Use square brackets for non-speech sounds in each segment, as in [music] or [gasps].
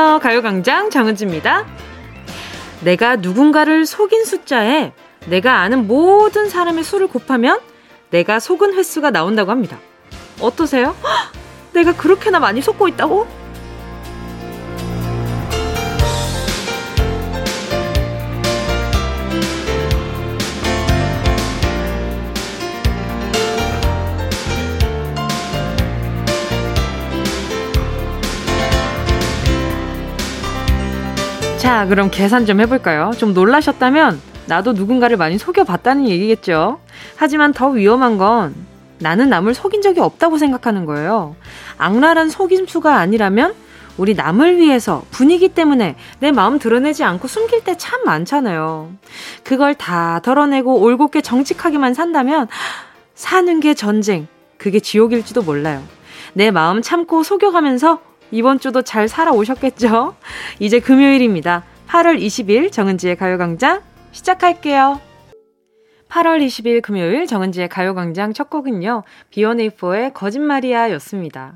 안녕하세요. 가요광장 정은지입니다. 내가 누군가를 속인 숫자에 내가 아는 모든 사람의 수를 곱하면 내가 속은 횟수가 나온다고 합니다. 어떠세요? 헉, [gasps] 내가 그렇게나 많이 속고 있다고? 자, 그럼 계산 좀 해볼까요? 좀 놀라셨다면 나도 누군가를 많이 속여봤다는 얘기겠죠. 하지만 더 위험한 건 나는 남을 속인 적이 없다고 생각하는 거예요. 악랄한 속임수가 아니라면 우리 남을 위해서 분위기 때문에 내 마음 드러내지 않고 숨길 때 참 많잖아요. 그걸 다 덜어내고 올곧게 정직하게만 산다면 사는 게 전쟁, 그게 지옥일지도 몰라요. 내 마음 참고 속여가면서 이번 주도 잘 살아오셨겠죠? 이제 금요일입니다. 8월 20일 정은지의 가요광장 시작할게요. 8월 20일 금요일 정은지의 가요광장 첫 곡은요. 비오네이포의 거짓말이야 였습니다.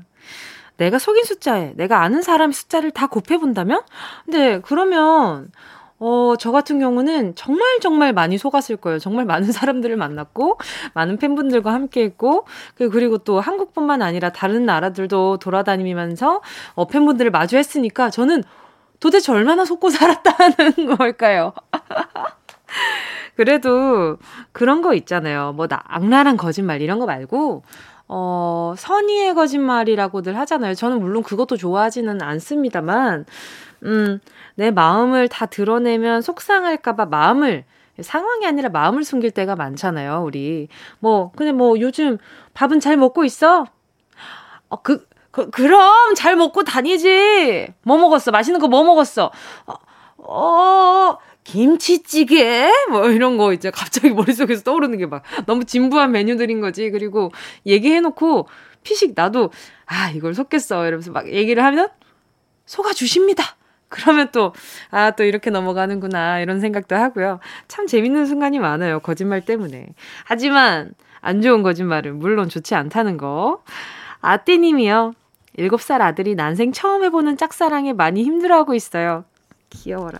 내가 속인 숫자에 내가 아는 사람의 숫자를 다 곱해본다면? 근데 그러면 어, 저 같은 경우는 정말 정말 많이 속았을 거예요. 정말 많은 [laughs] 사람들을 만났고, 많은 팬분들과 함께 했고, 그, 그리고 또 한국뿐만 아니라 다른 나라들도 돌아다니면서, 어, 팬분들을 마주했으니까 저는 도대체 얼마나 속고 [laughs] 살았다는 걸까요? [laughs] 그래도 그런 거 있잖아요. 뭐, 나, 악랄한 거짓말 이런 거 말고, 어, 선의의 거짓말이라고들 하잖아요. 저는 물론 그것도 좋아하지는 않습니다만, 음, 내 마음을 다 드러내면 속상할까봐 마음을 상황이 아니라 마음을 숨길 때가 많잖아요, 우리. 뭐, 근데 뭐 요즘 밥은 잘 먹고 있어? 어, 그, 그, 그럼 잘 먹고 다니지. 뭐 먹었어? 맛있는 거 뭐 먹었어? 어, 어, 김치찌개? 뭐 이런 거 이제 갑자기 머릿속에서 떠오르는 게 막 너무 진부한 메뉴들인 거지. 그리고 얘기해 놓고 피식 나도 아, 이걸 속겠어. 이러면서 막 얘기를 하면 속아 주십니다. 그러면 또, 아, 또 이렇게 넘어가는구나, 이런 생각도 하고요. 참 재밌는 순간이 많아요. 거짓말 때문에. 하지만, 안 좋은 거짓말은 물론 좋지 않다는 거. 아띠님이요. 7살 아들이 난생 처음 해보는 짝사랑에 많이 힘들어하고 있어요. 귀여워라.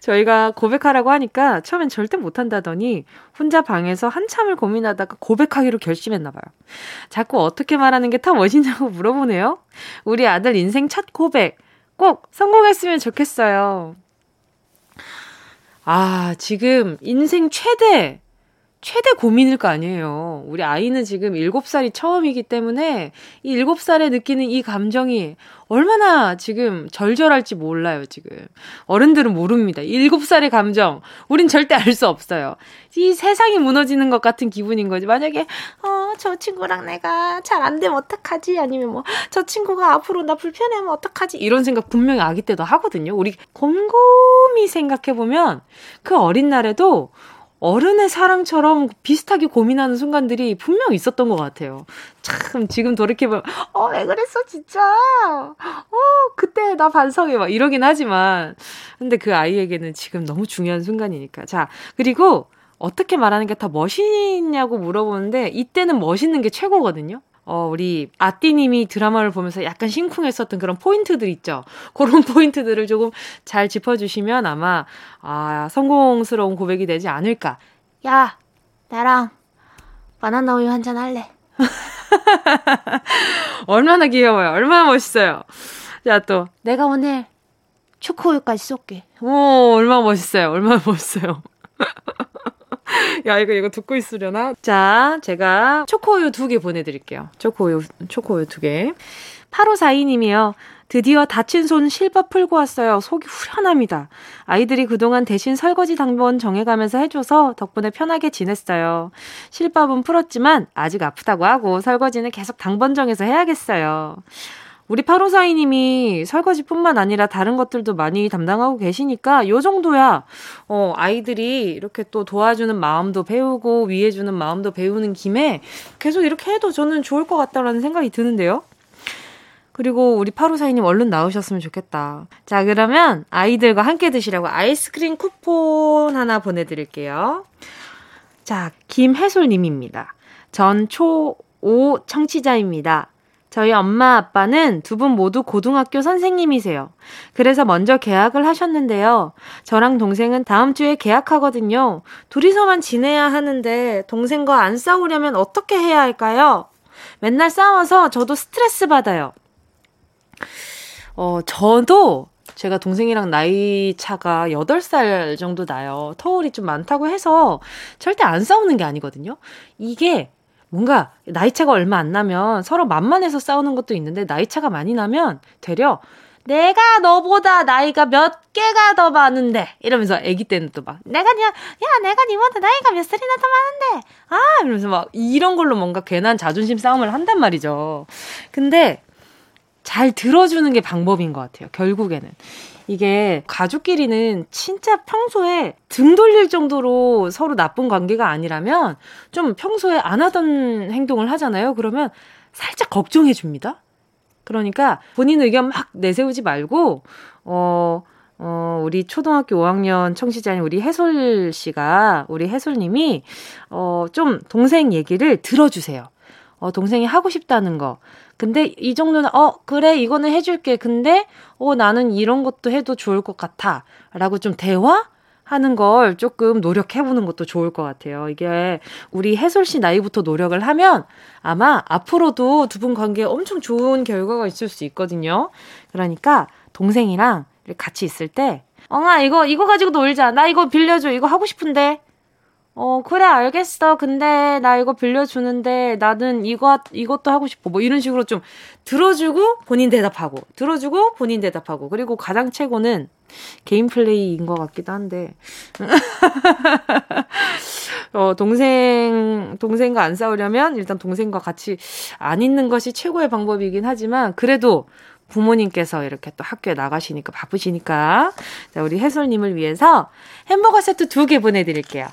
저희가 고백하라고 하니까 처음엔 절대 못한다더니 혼자 방에서 한참을 고민하다가 고백하기로 결심했나봐요. 자꾸 어떻게 말하는 게더 멋있냐고 물어보네요. 우리 아들 인생 첫 고백. 꼭 성공했으면 좋겠어요. 아, 지금 인생 최대, 최대 고민일 거 아니에요. 우리 아이는 지금 7살이 처음이기 때문에 이 7살에 느끼는 이 감정이 얼마나 지금 절절할지 몰라요, 지금. 어른들은 모릅니다. 7살의 감정. 우린 절대 알 수 없어요. 이 세상이 무너지는 것 같은 기분인 거지. 만약에, 어, 저 친구랑 내가 잘 안 되면 어떡하지? 아니면 뭐, 저 친구가 앞으로 나 불편해하면 어떡하지? 이런 생각 분명히 아기 때도 하거든요. 우리 곰곰이 생각해보면 그 어린 날에도 어른의 사랑처럼 비슷하게 고민하는 순간들이 분명 있었던 것 같아요. 참, 지금 돌이켜보면, 어, 왜 그랬어, 진짜? 어, 그때 나 반성해. 막 이러긴 하지만. 근데 그 아이에게는 지금 너무 중요한 순간이니까. 자, 그리고 어떻게 말하는 게더 멋있냐고 물어보는데, 이때는 멋있는 게 최고거든요. 어, 우리 아띠님이 드라마를 보면서 약간 심쿵했었던 그런 포인트들 있죠. 그런 [laughs] 포인트들을 조금 잘 짚어주시면 아마, 아, 성공스러운 고백이 되지 않을까. 야, 나랑 바나나 우유 한잔 할래. [laughs] 얼마나 귀여워요. 얼마나 멋있어요. 자, 또. 내가 오늘 초코우유까지 쏠게. 오, 얼마나 멋있어요. 얼마나 멋있어요. [laughs] [laughs] 야, 이거, 이거 듣고 있으려나? 자, 제가 초코우유 두 개 보내드릴게요. 초코우유, 초코우유 두 개. 8542님이요. 드디어 다친 손 실밥 풀고 왔어요. 속이 후련합니다. 아이들이 그동안 대신 설거지 당번 정해가면서 해줘서 덕분에 편하게 지냈어요. 실밥은 풀었지만 아직 아프다고 하고 설거지는 계속 당번 정해서 해야겠어요. 우리 8542님이 설거지뿐만 아니라 다른 것들도 많이 담당하고 계시니까 요 정도야 어 아이들이 이렇게 또 도와주는 마음도 배우고 위해주는 마음도 배우는 김에 계속 이렇게 해도 저는 좋을 것 같다라는 생각이 드는데요. 그리고 우리 8542님 얼른 나오셨으면 좋겠다. 자, 그러면 아이들과 함께 드시라고 아이스크림 쿠폰 하나 보내드릴게요. 자, 김혜솔님입니다. 전 초5 청취자입니다. 저희 엄마 아빠는 두 분 모두 고등학교 선생님이세요. 그래서 먼저 계약을 하셨는데요. 저랑 동생은 다음 주에 계약하거든요. 둘이서만 지내야 하는데 동생과 안 싸우려면 어떻게 해야 할까요? 맨날 싸워서 저도 스트레스 받아요. 어, 저도 제가 동생이랑 나이 차가 8살 정도 나요. 터울이 좀 많다고 해서 절대 안 싸우는 게 아니거든요. 이게 뭔가 나이 차가 얼마 안 나면 서로 만만해서 싸우는 것도 있는데 나이 차가 많이 나면 되려 내가 너보다 나이가 몇 개가 더 많은데 이러면서 아기 때는 또 막 내가 야, 야 내가 니보다 나이가 몇 살이나 더 많은데 아 이러면서 막 이런 걸로 뭔가 괜한 자존심 싸움을 한단 말이죠. 근데 잘 들어주는 게 방법인 것 같아요. 결국에는. 이게 가족끼리는 진짜 평소에 등 돌릴 정도로 서로 나쁜 관계가 아니라면 좀 평소에 안 하던 행동을 하잖아요. 그러면 살짝 걱정해 줍니다. 그러니까 본인 의견 막 내세우지 말고, 어, 어, 우리 초등학교 5학년 청취자인 우리 해솔 씨가, 우리 해솔님이, 어, 좀 동생 얘기를 들어주세요. 어, 동생이 하고 싶다는 거. 근데 이 정도는 어 그래 이거는 해줄게. 근데 어 나는 이런 것도 해도 좋을 것 같아.라고 좀 대화 하는 걸 조금 노력해보는 것도 좋을 것 같아요. 이게 우리 해솔 씨 나이부터 노력을 하면 아마 앞으로도 두 분 관계에 엄청 좋은 결과가 있을 수 있거든요. 그러니까 동생이랑 같이 있을 때, 엉아, 이거, 이거 가지고 놀자. 나 이거 빌려줘. 이거 하고 싶은데. 어, 그래, 알겠어. 근데 나 이거 빌려주는데 나는 이거, 이것도 하고 싶어. 뭐 이런 식으로 좀 들어주고 본인 대답하고, 들어주고 본인 대답하고. 그리고 가장 최고는 개인 플레이인 것 같기도 한데. [laughs] 어, 동생, 동생과 안 싸우려면 일단 동생과 같이 안 있는 것이 최고의 방법이긴 하지만 그래도 부모님께서 이렇게 또 학교에 나가시니까 바쁘시니까. 자, 우리 해솔님을 위해서 햄버거 세트 두 개 보내드릴게요.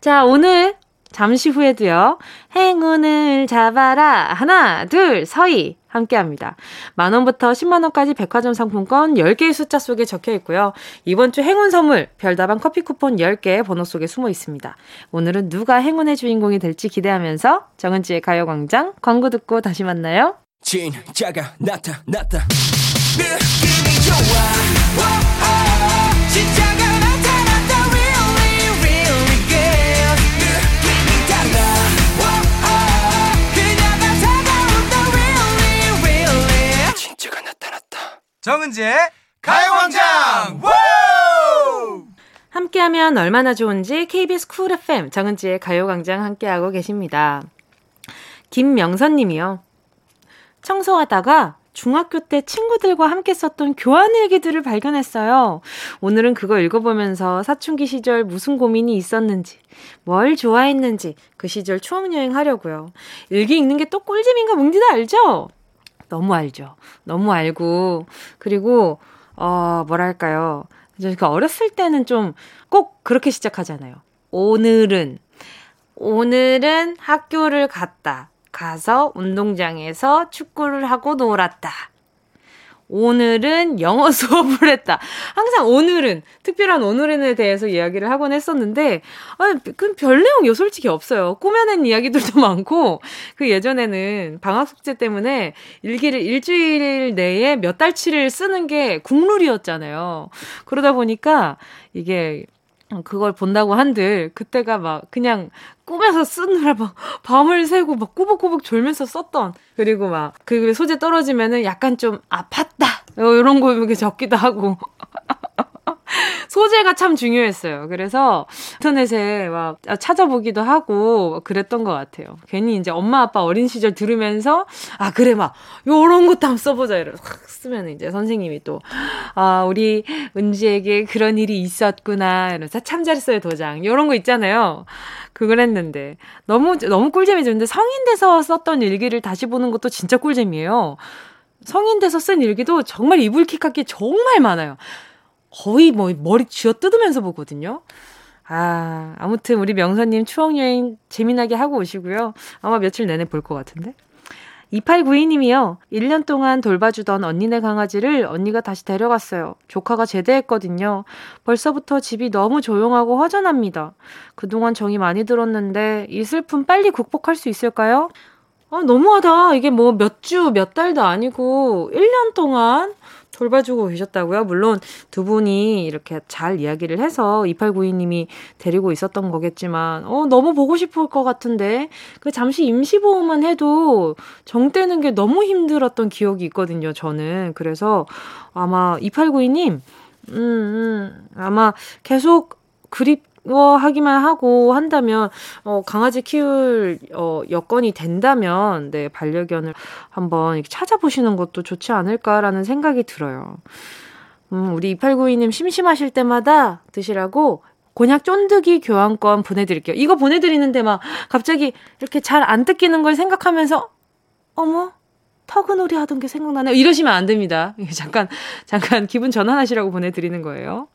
자, 오늘 잠시 후에도요. 행운을 잡아라. 하나, 둘, 서희. 함께 합니다. 만원부터 10만원까지 백화점 상품권 10개의 숫자 속에 적혀 있고요. 이번 주 행운 선물, 별다방 커피 쿠폰 10개 번호 속에 숨어 있습니다. 오늘은 누가 행운의 주인공이 될지 기대하면서 정은지의 가요광장 광고 듣고 다시 만나요. 진짜가 나타났다 느낌이 좋아. 진짜가 나타났다. Really really good. 느낌이 달라. 그녀가 다가온다. Really really. 진짜가 나타났다. 정은지의 가요광장. 함께하면 얼마나 좋은지 KBS 쿨 FM 정은지의 가요광장 함께하고 계십니다. 김명선님이요 청소하다가 중학교 때 친구들과 함께 썼던 교환 일기들을 발견했어요. 오늘은 그거 읽어보면서 사춘기 시절 무슨 고민이 있었는지, 뭘 좋아했는지 그 시절 추억여행 하려고요. 일기 읽는 게 또 꿀잼인가 뭉디도 알죠? 너무 알죠. 너무 알고 그리고 어 뭐랄까요. 그 어렸을 때는 좀 꼭 그렇게 시작하잖아요. 오늘은 오늘은 학교를 갔다. 가서 운동장에서 축구를 하고 놀았다. 오늘은 영어 [laughs] 수업을 했다. 항상 오늘은, 특별한 오늘에 대해서 이야기를 하곤 했었는데, 아, 그별 내용이 솔직히 없어요. 꾸며낸 이야기들도 [laughs] 많고, 그 예전에는 방학 숙제 때문에 일기를 일주일 내에 몇 달치를 쓰는 게 국룰이었잖아요. 그러다 보니까 이게 그걸 본다고 한들 그때가 막 그냥 꿈에서 쓰느라 막 밤을 새고 막 꾸벅꾸벅 졸면서 썼던 그리고 막 그 소재 떨어지면은 약간 좀 아팠다. 이런 거 이렇게 적기도 하고 소재가 참 중요했어요. 그래서 인터넷에 막 찾아보기도 하고 그랬던 것 같아요. 괜히 이제 엄마 아빠 어린 시절 들으면서 아 그래 막 요런 것도 한번 써보자 이러면서 확 쓰면 이제 선생님이 또 아 우리 은지에게 그런 일이 있었구나 이러면서 참 잘했어요 도장 요런 거 있잖아요. 그걸 했는데 너무 너무 꿀잼이죠. 근데 성인 돼서 썼던 일기를 다시 보는 것도 진짜 꿀잼이에요. 성인 돼서 쓴 일기도 정말 이불킥할 게 정말 많아요. 거의 뭐 머리 쥐어 뜯으면서 보거든요. 아, 아무튼 우리 명선님 추억여행 재미나게 하고 오시고요. 아마 며칠 내내 볼 것 같은데. 2892님이요. 1년 동안 돌봐주던 언니네 강아지를 언니가 다시 데려갔어요. 조카가 제대했거든요. 벌써부터 집이 너무 조용하고 허전합니다. 그동안 정이 많이 들었는데 이 슬픔 빨리 극복할 수 있을까요? 아, 너무하다. 이게 뭐 몇 주, 몇 달도 아니고 1년 동안 돌봐주고 계셨다고요? 물론 두 분이 이렇게 잘 이야기를 해서 2892님이 데리고 있었던 거겠지만, 어, 너무 보고 싶을 것 같은데, 그 잠시 임시보호만 해도 정 떼는 게 너무 힘들었던 기억이 있거든요, 저는. 그래서 아마 2892님, 음, 음, 아마 계속 그립, 어, 하기만 하고 한다면, 어, 강아지 키울, 어, 여건이 된다면, 네, 반려견을 한번 찾아보시는 것도 좋지 않을까라는 생각이 들어요. 음, 우리 2892님 심심하실 때마다 드시라고 곤약 쫀득이 교환권 보내드릴게요. 이거 보내드리는데 막 갑자기 이렇게 잘 안 뜯기는 걸 생각하면서, 어머? 터그놀이 하던 게 생각나네요. 이러시면 안 됩니다. [laughs] 잠깐, 잠깐 기분 전환하시라고 보내드리는 거예요.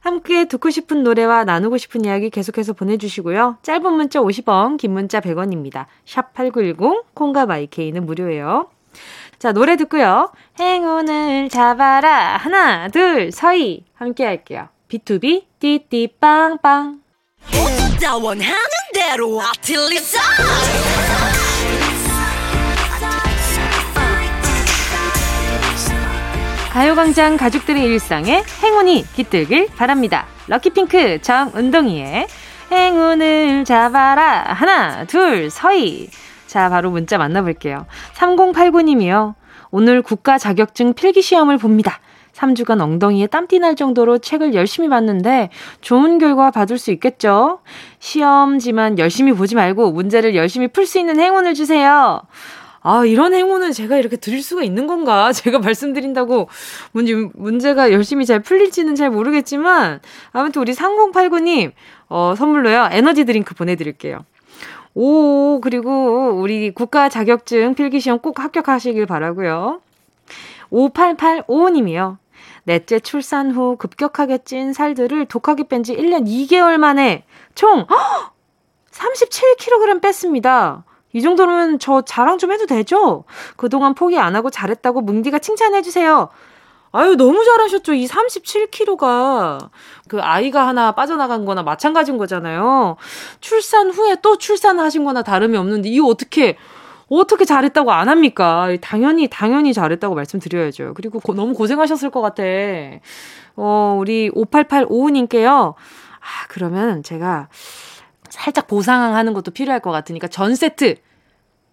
함께 듣고 싶은 노래와 나누고 싶은 이야기 계속해서 보내주시고요. 짧은 문자 50원, 긴 문자 100원입니다. 샵 8910, 콩과 마이케이는 무료예요. 자, 노래 듣고요. 행운을 잡아라. 하나, 둘, 서희. 함께 할게요. B2B, 띠띠빵빵. 원하는 대로 아틀리사! 가요광장 가족들의 일상에 행운이 깃들길 바랍니다. 럭키핑크 정은동이의 행운을 잡아라. 하나, 둘, 서희. 자, 바로 문자 만나볼게요. 3089님이요. 오늘 국가 자격증 필기 시험을 봅니다. 3주간 엉덩이에 땀띠 날 정도로 책을 열심히 봤는데 좋은 결과 받을 수 있겠죠? 시험지만 열심히 보지 말고 문제를 열심히 풀 수 있는 행운을 주세요. 아, 이런 행운은 제가 이렇게 드릴 수가 있는 건가? [laughs] 제가 말씀드린다고 문제, 문제가 열심히 잘 풀릴지는 잘 모르겠지만, 아무튼 우리 3089님, 어, 선물로요, 에너지 드링크 보내드릴게요. 오, 그리고 우리 국가 자격증 필기시험 꼭 합격하시길 바라고요 5885님이요. 넷째 출산 후 급격하게 찐 살들을 독하게 뺀 지 1년 2개월 만에 총 [gasps] 37kg 뺐습니다. 이 정도면 저 자랑 좀 해도 되죠? 그동안 포기 안 하고 잘했다고 뭉디가 칭찬해주세요. 아유, 너무 잘하셨죠. 이 37kg가. 그 아이가 하나 빠져나간 거나 마찬가지인 거잖아요. 출산 후에 또 출산하신 거나 다름이 없는데, 이거 어떻게, 어떻게 잘했다고 안 합니까? 당연히, 당연히 잘했다고 말씀드려야죠. 그리고 고, 너무 고생하셨을 것 같아. 어, 우리 5885님께요. 아, 그러면 제가 살짝 보상하는 것도 필요할 것 같으니까 전 세트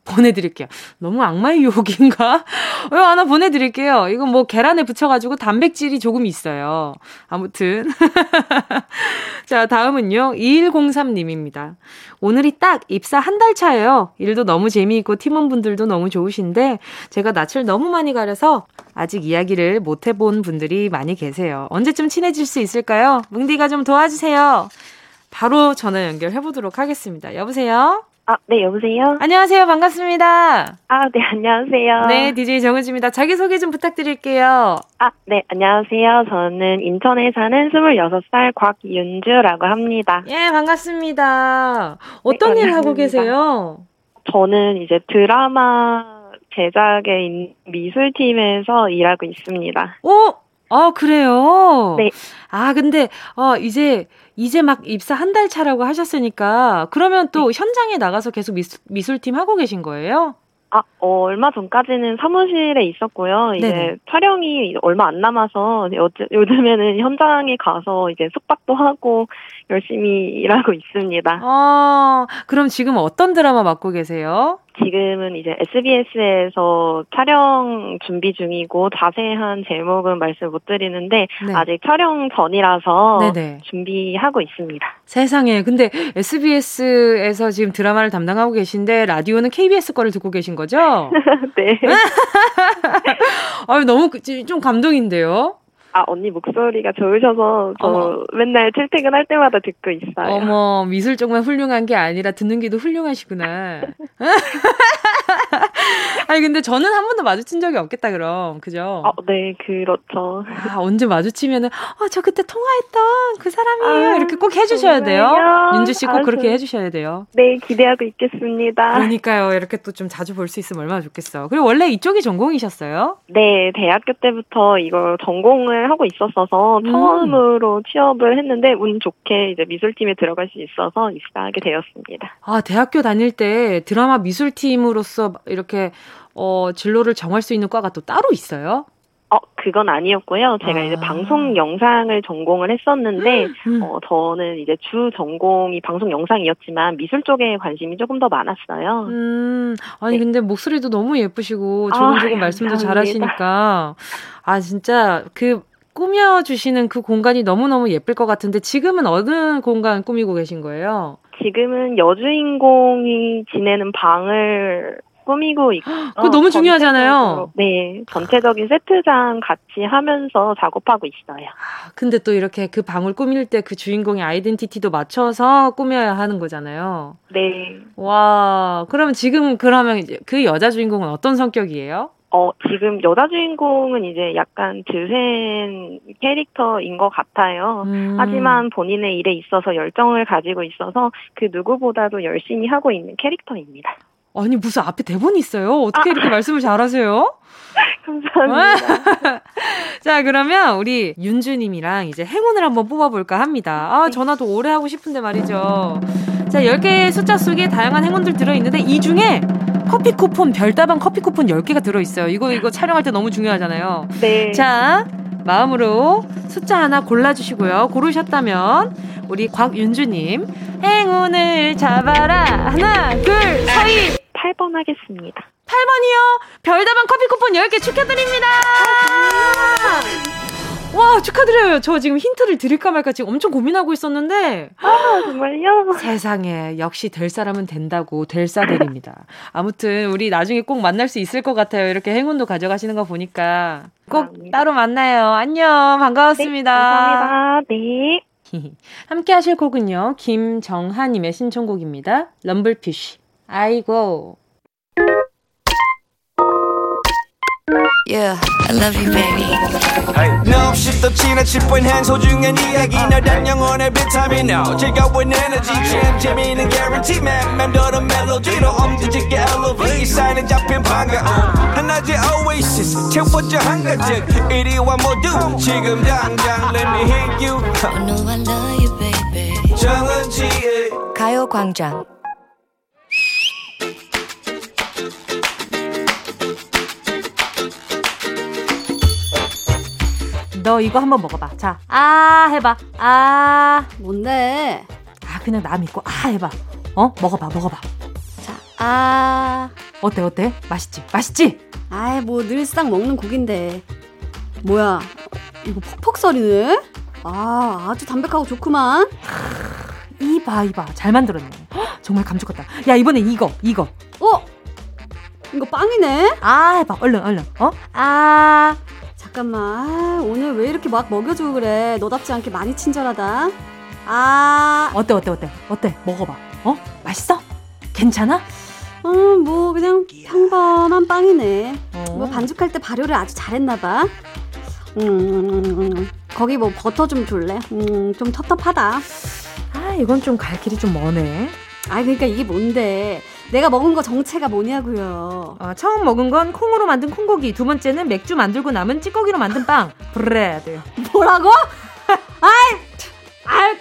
보내드릴게요. 너무 악마의 유혹인가? [laughs] 왜 하나 보내드릴게요. 이건 뭐 계란에 붙여가지고 단백질이 조금 있어요. 아무튼. [laughs] 자, 다음은요. 2103님입니다. 오늘이 딱 입사 한 달 차예요. 일도 너무 재미있고 팀원분들도 너무 좋으신데 제가 낯을 너무 많이 가려서 아직 이야기를 못 해본 분들이 많이 계세요. 언제쯤 친해질 수 있을까요? 뭉디가 좀 도와주세요. 바로 전화 연결해 보도록 하겠습니다. 여보세요? 아, 네, 여보세요? 안녕하세요. 반갑습니다. 아, 네, 안녕하세요. 네, DJ 정은지입니다. 자기소개 좀 부탁드릴게요. 아, 네, 안녕하세요. 저는 인천에 사는 26살 곽윤주라고 합니다. 예, 반갑습니다. 어떤 네, 일을 하고 계세요? 저는 이제 드라마 제작의 미술팀에서 일하고 있습니다. 오! 아, 그래요? 네. 아, 근데, 어, 이제, 이제 막 입사 한 달 차라고 하셨으니까, 그러면 또 네. 현장에 나가서 계속 미술, 미술팀 하고 계신 거예요? 아, 어, 얼마 전까지는 사무실에 있었고요. 이제 네네. 촬영이 얼마 안 남아서 요즘에는 현장에 가서 이제 숙박도 하고 열심히 일하고 있습니다. 아, 그럼 지금 어떤 드라마 맡고 계세요? 지금은 이제 SBS에서 촬영 준비 중이고 자세한 제목은 말씀 못 드리는데 네. 아직 촬영 전이라서 네네. 준비하고 있습니다. 세상에 근데 SBS에서 지금 드라마를 담당하고 계신데 라디오는 KBS 거를 듣고 계신 거죠? [laughs] 네. [laughs] 아유 너무 그, 좀 감동인데요. 아, 언니 목소리가 좋으셔서 저 어머. 맨날 출퇴근할 때마다 듣고 있어요. 어머, 미술 쪽만 훌륭한 게 아니라 듣는 게도 훌륭하시구나. [laughs] 아니 근데 저는 한 번도 마주친 적이 없겠다 그럼 그죠? 어, 네 그렇죠. 아 언제 마주치면은 아저 그때 통화했던 그 사람이에요 아, 이렇게 꼭 해주셔야 돼요. 윤주 씨꼭 그렇게 해주셔야 돼요. 네 기대하고 있겠습니다. 그러니까요 이렇게 또 좀 자주 볼 수 있으면 얼마나 좋겠어. 그리고 원래 이쪽이 전공이셨어요? 네 대학교 때부터 이걸 전공을 하고 있었어서 음. 처음으로 취업을 했는데 운 좋게 이제 미술팀에 들어갈 수 있어서 입사하게 되었습니다. 아 대학교 다닐 때 드라마 미술팀으로서 이렇게 어, 진로를 정할 수 있는 과가 또 따로 있어요? 어, 그건 아니었고요. 제가 아. 이제 방송 영상을 전공을 했었는데, 음. 어, 저는 이제 주 전공이 방송 영상이었지만 미술 쪽에 관심이 조금 더 많았어요. 음, 아니, 네. 근데 목소리도 너무 예쁘시고, 조금조금 아, 말씀도 잘 하시니까, 아, 진짜 그, 꾸며주시는 그 공간이 너무너무 예쁠 것 같은데, 지금은 어느 공간 꾸미고 계신 거예요? 지금은 여주인공이 지내는 방을 꾸미고 있고. 그거 너무 중요하잖아요. 네, 전체적인 세트장 같이 하면서 작업하고 있어요. 아, 근데 또 이렇게 그 방을 꾸밀 때 그 주인공의 아이덴티티도 맞춰서 꾸며야 하는 거잖아요. 네. 와, 그러면 지금 그러면 이제 그 여자 주인공은 어떤 성격이에요? 어, 지금 여자 주인공은 이제 약간 드센 캐릭터인 것 같아요. 음. 하지만 본인의 일에 있어서 열정을 가지고 있어서 그 누구보다도 열심히 하고 있는 캐릭터입니다. 아니 무슨 앞에 대본이 있어요? 어떻게 아. 이렇게 말씀을 잘하세요? [laughs] 감사합니다. [laughs] 자 그러면 우리 윤주님이랑 이제 행운을 한번 뽑아볼까 합니다. 아 전화도 오래 하고 싶은데 말이죠. 자 10개의 숫자 속에 다양한 행운들 들어있는데 이 중에 커피 쿠폰 별다방 커피 쿠폰 10개가 들어 있어요. 이거 이거 촬영할 때 너무 중요하잖아요. 네. 자 마음으로 숫자 하나 골라주시고요. 고르셨다면 우리 곽윤주님 행운을 잡아라 하나 둘 서희 8번 하겠습니다. 8번이요? 별다방 커피 쿠폰 10개 축하드립니다! 와, 축하드려요. 저 지금 힌트를 드릴까 말까 지금 엄청 고민하고 있었는데. 아, 정말요? 세상에, 역시 될 사람은 된다고 될사들입니다. 아무튼, 우리 나중에 꼭 만날 수 있을 것 같아요. 이렇게 행운도 가져가시는 거 보니까. 꼭 감사합니다. 따로 만나요. 안녕. 반가웠습니다. 네, 감사합니다. 네. [laughs] 함께 하실 곡은요. 김정하님의 신청곡입니다. 럼블피쉬. 아이고. Yeah, I love you, baby. No, 없이 또 지나칠 뻔한 소중한 이야기. 너란 영혼의 비타민. No 즐거운 에너지. 참 재미있는 guarantee. man 맴도는 멜로디로 엄지짓게 elevate. 사인은 잡힌 반가움 하나의 oasis. 채워져 한가득 이리와 모두 지금 당장 let me hit you. I know I love you, baby. 정은지의 가요광장 너 이거 한번 먹어봐. 자, 아 해봐. 아 뭔데? 아 그냥 나 믿고 아 해봐. 어 먹어봐 먹어봐. 자, 아 어때 어때? 맛있지? 맛있지? 아이 뭐 늘상 먹는 고긴데. 뭐야? 이거 퍽퍽 서리네? 아 아주 담백하고 좋구만. 이봐 이봐 잘 만들었네. 정말 감촉같다. 야 이번에 이거 이거. 어? 이거 빵이네? 아 해봐 얼른 얼른. 어? 아 잠깐만. 아, 오늘 왜 이렇게 막 먹여주고 그래. 너답지 않게 많이 친절하다. 아. 어때, 어때, 어때? 어때? 먹어봐. 어? 맛있어? 괜찮아? 어, 뭐, 그냥 평범한 빵이네. 어. 뭐, 반죽할 때 발효를 아주 잘했나봐. 음, 음, 거기 뭐, 버터 좀 줄래? 음, 좀 텁텁하다. 아, 이건 좀 갈 길이 좀 머네. 아, 그러니까 이게 뭔데. 내가 먹은 거 정체가 뭐냐고요. 어, 처음 먹은 건 콩으로 만든 콩고기, 두 번째는 맥주 만들고 남은 찌꺼기로 만든 빵, Bread. 뭐라고? [laughs] 아이, 아이,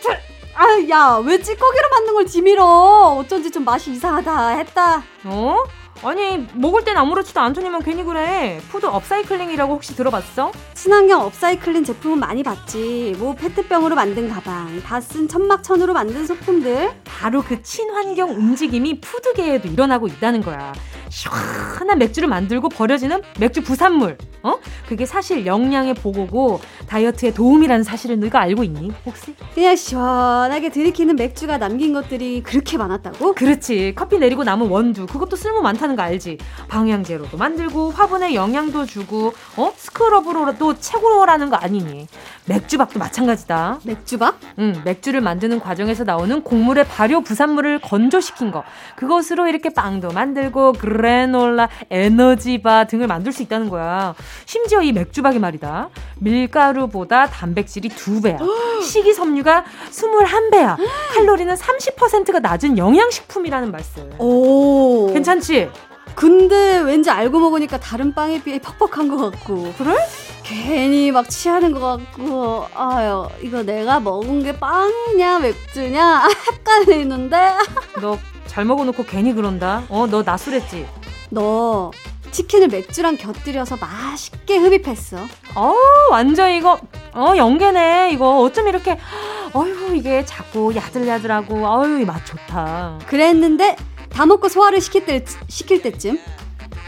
아, 야, 왜 찌꺼기로 만든 걸 디밀어? 어쩐지 좀 맛이 이상하다 했다. 어? 아니 먹을 땐 아무렇지도 않더니만 괜히 그래 food upcycling이라고 혹시 들어봤어? 친환경 업사이클링 제품은 많이 봤지 뭐 페트병으로 만든 가방 다 쓴 천막천으로 만든 소품들 바로 그 친환경 움직임이 food계에도 일어나고 있다는 거야 시원한 맥주를 만들고 버려지는 맥주 부산물 어? 그게 사실 영양의 보고고 다이어트에 도움이라는 사실을 너가 알고 있니 혹시? 그냥 시원하게 들이키는 맥주가 남긴 것들이 그렇게 많았다고? 그렇지 커피 내리고 남은 원두 그것도 쓸모 많다는 거 알지? 방향제로도 만들고 화분에 영양도 주고 어 스크럽으로도 최고라는 거 아니니? 맥주밥도 마찬가지다. 맥주밥? 응, 맥주를 만드는 과정에서 나오는 곡물의 발효 부산물을 건조시킨 거. 그것으로 이렇게 빵도 만들고 그래놀라, 에너지바 등을 만들 수 있다는 거야. 심지어 이 맥주박이 말이다. 밀가루보다 단백질이 두배야 [gasps] 식이섬유가 21배야. [gasps] 칼로리는 30%가 낮은 영양식품이라는 말씀. 오. 괜찮지? 근데 왠지 알고 먹으니까 다른 빵에 비해 퍽퍽한 것 같고. 그래? 괜히 막 취하는 것 같고. 아유, 이거 내가 먹은 게 빵이냐, 맥주냐? [laughs] 헷갈리는데? [laughs] 너 잘 먹어놓고 괜히 그런다. 어, 너 나술했지? 너 치킨을 맥주랑 곁들여서 맛있게 흡입했어. 어, 완전 이거, 어, 연계네. 이거 어쩜 이렇게, [gasps] 어휴, 이게 자꾸 야들야들하고, 어휴, 이맛 좋다. 그랬는데, 다 먹고 소화를 시킬, 때, 시킬 때쯤,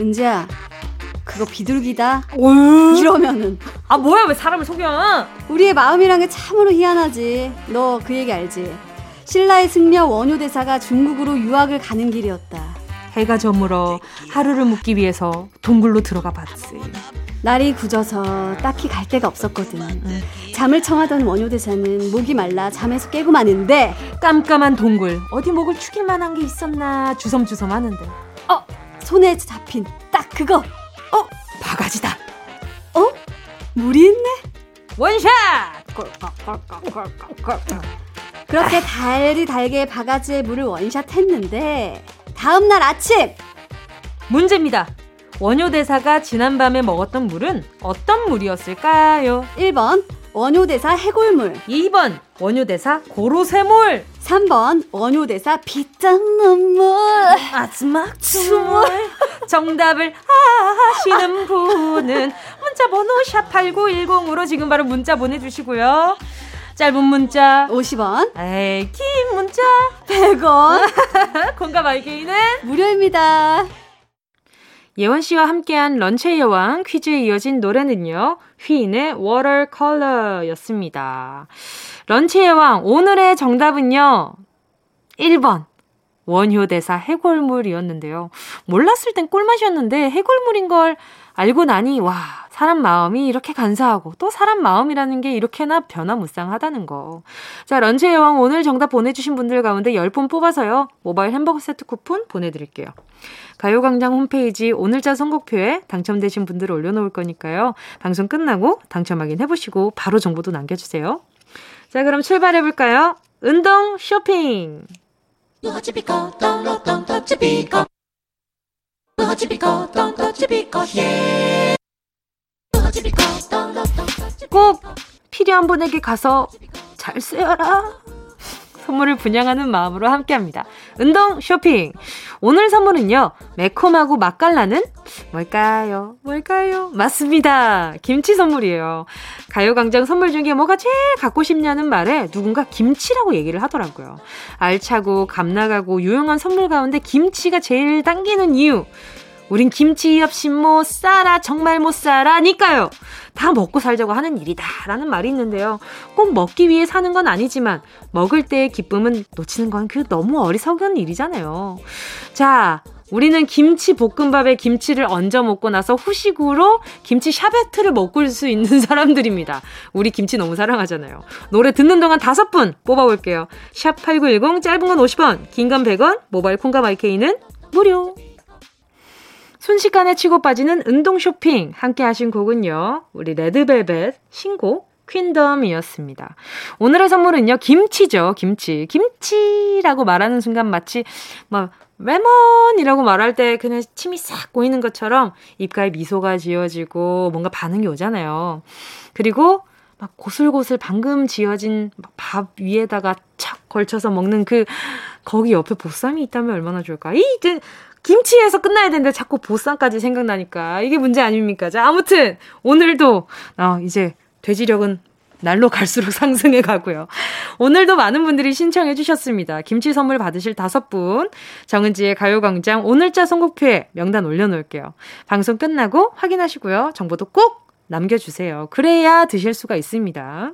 은지야, 그거 비둘기다. 어휴. 이러면은. 아, 뭐야, 왜 사람을 속여? 우리의 마음이란 게 참으로 희한하지. 너 그 얘기 알지? 신라의 승려 원효 대사가 중국으로 유학을 가는 길이었다. 해가 저물어 하루를 묵기 위해서 동굴로 들어가 봤지. 날이 굳어서 딱히 갈 데가 없었거든. 응. 잠을 청하던 원효 대사는 목이 말라 잠에서 깨고 마는데 깜깜한 동굴 어디 목을 축일 만한 게 있었나 주섬주섬 하는데 어 손에 잡힌 딱 그거 어 바가지다. 어 물이 있네. 원샷. 그렇게 달리 달게 바가지에 물을 원샷 했는데 다음날 아침 문제입니다. 원효 대사가 지난밤에 먹었던 물은 어떤 물이었을까요? 1번 원효 대사 해골물. 2번 원효 대사 고로쇠물. 3번 원효 대사 빗장 눈물. 마지막 춤을 정답을 하시는 분은 문자 번호 샵8910으로 지금 바로 문자 보내주시고요. 짧은 문자. 50원. 에이 긴 문자. 100원. [laughs] 공감 알게이는 무료입니다. 예원 씨와 함께한 런치의 여왕 퀴즈에 이어진 노래는요. 휘인의 워터컬러였습니다. 런치의 여왕 오늘의 정답은요. 1번 원효대사 해골물이었는데요. 몰랐을 땐 꿀맛이었는데 해골물인 걸 알고 나니 와 사람 마음이 이렇게 간사하고 또 사람 마음이라는 게 이렇게나 변화무쌍하다는 거. 자 런치의 여왕 오늘 정답 보내주신 분들 가운데 10분 뽑아서요. 모바일 햄버거 세트 쿠폰 보내드릴게요. 가요광장 홈페이지 오늘자 선곡표에 당첨되신 분들 올려놓을 거니까요. 방송 끝나고 당첨 확인해보시고 바로 정보도 남겨주세요. 자 그럼 출발해볼까요? 운동 쇼핑! 꼭 필요한 분에게 가서 잘 쓰여라. 선물을 분양하는 마음으로 함께 합니다. 운동 쇼핑. 오늘 선물은요. 매콤하고 맛깔나는 뭘까요? 뭘까요? 맞습니다. 김치 선물이에요. 가요광장 선물 중에 뭐가 제일 갖고 싶냐는 말에 누군가 김치라고 얘기를 하더라고요. 알차고 감나가고 유용한 선물 가운데 김치가 제일 당기는 이유. 우린 김치 없이 못 살아, 정말 못 살아니까요. 다 먹고 살자고 하는 일이다. 라는 말이 있는데요. 꼭 먹기 위해 사는 건 아니지만, 먹을 때의 기쁨은 놓치는 건 그 너무 어리석은 일이잖아요. 자, 우리는 김치 볶음밥에 김치를 얹어 먹고 나서 후식으로 김치 샤베트를 먹을 수 있는 [laughs] 사람들입니다. 우리 김치 너무 사랑하잖아요. 노래 듣는 동안 다섯 분 뽑아볼게요. 샵 8910 짧은 건 50원, 긴 건 100원, 모바일 콩과 마이케이는 무료. 순식간에 치고 빠지는 운동 쇼핑 함께 하신 곡은요. 우리 레드벨벳 신곡 퀸덤이었습니다. 오늘의 선물은요. 김치죠. 김치. 김치라고 말하는 순간 마치 막 레몬이라고 말할 때 그냥 침이 싹 고이는 것처럼 입가에 미소가 지어지고 뭔가 반응이 오잖아요. 그리고 막 고슬고슬 방금 지어진 밥 위에다가 착 걸쳐서 먹는 그 거기 옆에 보쌈이 있다면 얼마나 좋을까? 이 김치에서 끝나야 되는데 자꾸 보쌈까지 생각나니까 이게 문제 아닙니까? 자, 아무튼 오늘도 어, 이제 돼지력은 날로 갈수록 [laughs] 상승해 가고요. 오늘도 많은 분들이 신청해 주셨습니다. 김치 선물 받으실 다섯 분 정은지의 가요광장 오늘자 선곡표에 명단 올려놓을게요. 방송 끝나고 확인하시고요. 정보도 꼭 남겨주세요. 그래야 드실 수가 있습니다.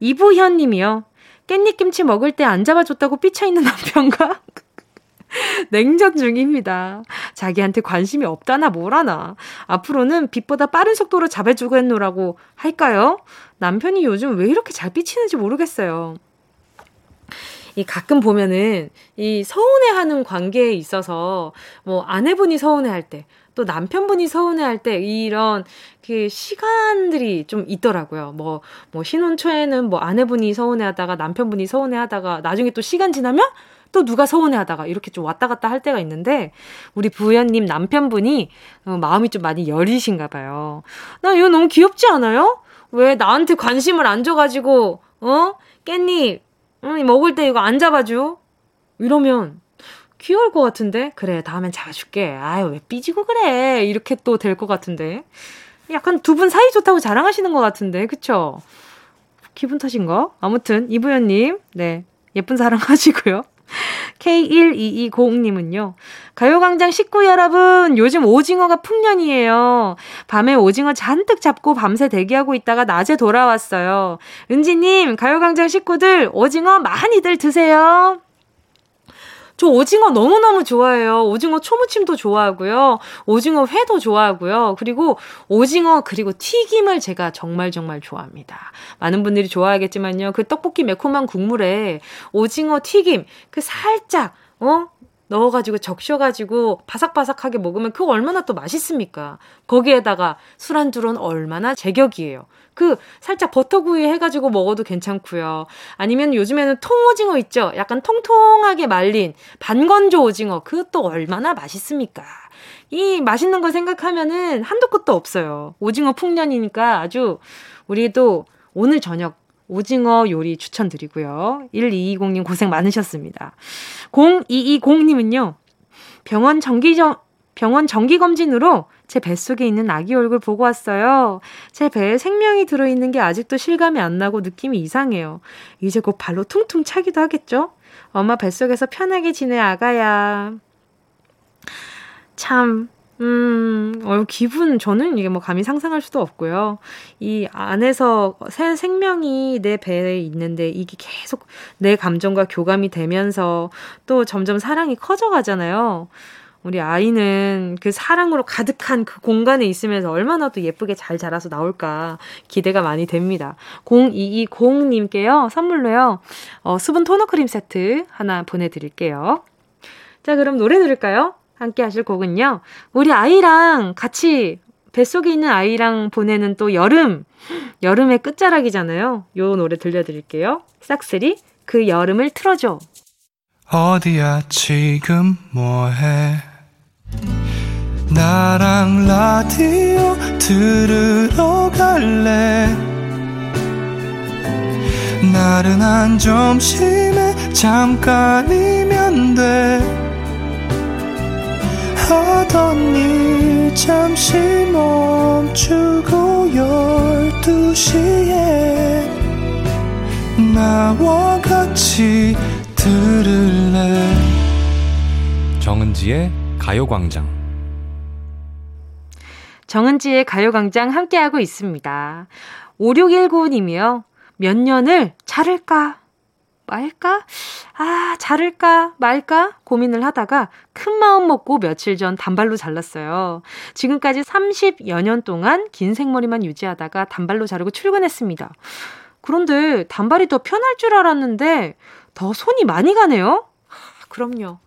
이부현 님이요. 깻잎 김치 먹을 때 안 잡아줬다고 삐쳐있는 남편과 [laughs] 냉전 중입니다. 자기한테 관심이 없다나 뭐라나. 앞으로는 빛보다 빠른 속도로 잡아주겠노라고 할까요? 남편이 요즘 왜 이렇게 잘 삐치는지 모르겠어요. 이 가끔 보면은 이 서운해하는 관계에 있어서 뭐 아내분이 서운해할 때 또 남편분이 서운해할 때 이런 그 시간들이 좀 있더라고요. 뭐, 뭐 신혼 초에는 뭐 아내분이 서운해하다가 남편분이 서운해하다가 나중에 또 시간 지나면 또 누가 서운해 하다가 이렇게 좀 왔다 갔다 할 때가 있는데 우리 부연님 남편분이 어, 마음이 좀 많이 여리신가 봐요. 나 이거 너무 귀엽지 않아요? 왜 나한테 관심을 안 줘가지고 어 깻잎 응, 먹을 때 이거 안 잡아줘? 이러면 귀여울 것 같은데? 그래, 다음엔 잡아줄게. 아유, 왜 삐지고 그래? 이렇게 또 될 것 같은데. 약간 두 분 사이 좋다고 자랑하시는 것 같은데, 그쵸? 기분 탓인가? 아무튼, 이부연님, 네. 예쁜 사랑 [laughs] 하시고요. [laughs] K1220님은요. 가요광장 식구 여러분, 요즘 오징어가 풍년이에요. 밤에 오징어 잔뜩 잡고 밤새 대기하고 있다가 낮에 돌아왔어요. 은지님, 가요광장 식구들, 오징어 많이들 드세요. 저 오징어 너무너무 좋아해요. 오징어 초무침도 좋아하고요. 오징어 회도 좋아하고요. 그리고 오징어 그리고 튀김을 제가 정말 정말 좋아합니다. 많은 분들이 좋아하겠지만요. 그 떡볶이 매콤한 국물에 오징어 튀김 그 살짝 어 넣어가지고 적셔가지고 바삭바삭하게 먹으면 그거 얼마나 또 맛있습니까? 거기에다가 술안주로는 얼마나 제격이에요. 그 살짝 버터구이 해가지고 먹어도 괜찮고요. 아니면 요즘에는 통오징어 있죠? 약간 통통하게 말린 반건조 오징어. 그것도 얼마나 맛있습니까? 이 맛있는 거 생각하면은 한도 끝도 없어요. 오징어 풍년이니까 아주 우리도 오늘 저녁 오징어 요리 추천드리고요. 1220님 고생 많으셨습니다. 0220님은요. 병원 정기정 병원 정기 검진으로 제 뱃속에 있는 아기 얼굴 보고 왔어요. 제 배에 생명이 들어있는 게 아직도 실감이 안 나고 느낌이 이상해요. 이제 곧 발로 퉁퉁 차기도 하겠죠? 엄마 뱃속에서 편하게 지내 아가야. 참, 음, 어, 기분, 저는 이게 뭐 감히 상상할 수도 없고요. 이 안에서 새 생명이 내 배에 있는데 이게 계속 내 감정과 교감이 되면서 또 점점 사랑이 커져가잖아요. 우리 아이는 그 사랑으로 가득한 그 공간에 있으면서 얼마나 또 예쁘게 잘 자라서 나올까 기대가 많이 됩니다. 0220님께요, 선물로요, 어, 수분 토너 크림 세트 하나 보내드릴게요. 자, 그럼 노래 들을까요? 함께 하실 곡은요, 우리 아이랑 같이 뱃속에 있는 아이랑 보내는 또 여름, 여름의 끝자락이잖아요. 요 노래 들려드릴게요. 싹쓸이, 그 여름을 틀어줘. 어디야, 지금 뭐해? 나랑 라디오 들으러 갈래 나른한 점심에 잠깐이면 돼 하던 일 잠시 멈추고 열두 시에 나와 같이 들을래 정은지의 가요광장 정은지의 가요광장 함께하고 있습니다. 5619님이요. 몇 년을 자를까? 말까? 아, 자를까? 말까? 고민을 하다가 큰 마음 먹고 며칠 전 단발로 잘랐어요. 지금까지 30여 년 동안 긴 생머리만 유지하다가 단발로 자르고 출근했습니다. 그런데 단발이 더 편할 줄 알았는데 더 손이 많이 가네요? 그럼요.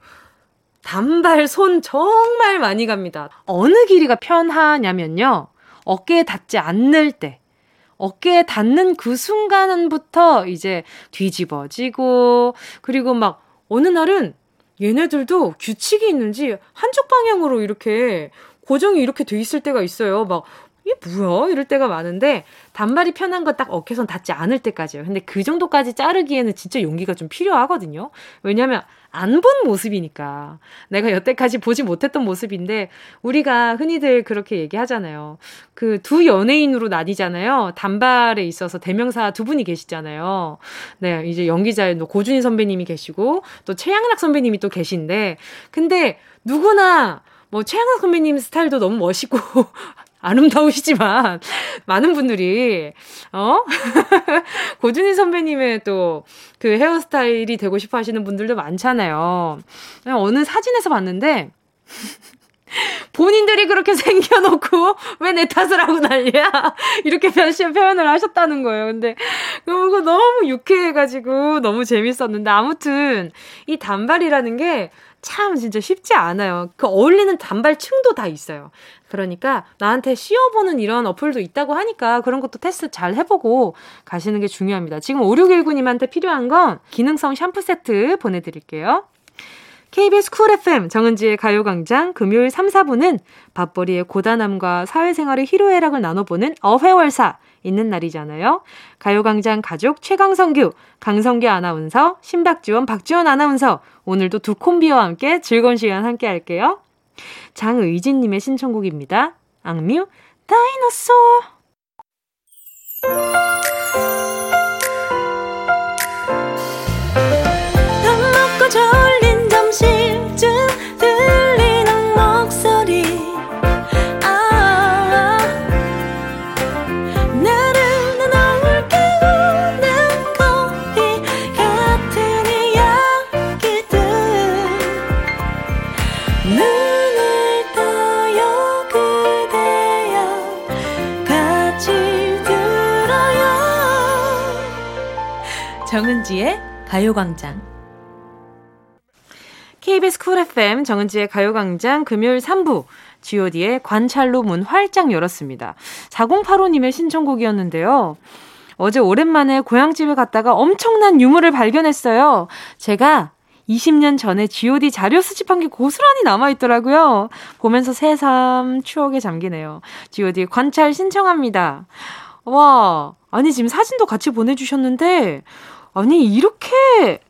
단발 손 정말 많이 갑니다. 어느 길이가 편하냐면요. 어깨에 닿지 않을 때. 어깨에 닿는 그 순간부터 이제 뒤집어지고, 그리고 막 어느 날은 얘네들도 규칙이 있는지 한쪽 방향으로 이렇게 고정이 이렇게 돼 있을 때가 있어요. 막 이게 뭐야? 이럴 때가 많은데 단발이 편한 거 딱 어깨선 닿지 않을 때까지요. 근데 그 정도까지 자르기에는 진짜 용기가 좀 필요하거든요. 왜냐면 안 본 모습이니까. 내가 여태까지 보지 못했던 모습인데 우리가 흔히들 그렇게 얘기하잖아요. 그 두 연예인으로 나뉘잖아요. 단발에 있어서 대명사 두 분이 계시잖아요. 네, 이제 연기자의 고준희 선배님이 계시고 또 최양락 선배님이 또 계신데 근데 누구나 뭐 최양락 선배님 스타일도 너무 멋있고 [laughs] 아름다우시지만 [laughs] 많은 분들이 어 [laughs] 고준희 선배님의 또 그 헤어스타일이 되고 싶어 하시는 분들도 많잖아요. 어느 사진에서 봤는데 [laughs] 본인들이 그렇게 생겨놓고 왜 내 탓을 하고 난리야? 이렇게 표현, 표현을 하셨다는 거예요. 근데 그거 너무 유쾌해가지고 너무 재밌었는데 아무튼 이 단발이라는 게 참 진짜 쉽지 않아요. 그 어울리는 단발층도 다 있어요. 그러니까 나한테 씌워보는 이런 어플도 있다고 하니까 그런 것도 테스트 잘 해보고 가시는 게 중요합니다. 지금 5619님한테 필요한 건 기능성 샴푸 세트 보내드릴게요. KBS 쿨 FM 정은지의 가요광장 금요일 3, 4부는 밥벌이의 고단함과 사회생활의 희로애락을 나눠보는 어회월사 있는 날이잖아요. 가요광장 가족 최강성규, 강성규 아나운서, 신박지원, 박지원 아나운서 오늘도 두 콤비와 함께 즐거운 시간 함께 할게요. 장의진님의 신청곡입니다. 악뮤 다이너소 정은지의 가요광장. KBS 쿨 FM 정은지의 가요광장 금요일 3부 god의 관찰로 문 활짝 열었습니다. 4085님의 신청곡이었는데요. 어제 오랜만에 고향집에 갔다가 엄청난 유물을 발견했어요. 제가 20년 전에 god 자료 수집한 게 고스란히 남아있더라고요. 보면서 새삼 추억에 잠기네요. god 관찰 신청합니다. 와, 아니 지금 사진도 같이 보내주셨는데 아니, 이렇게,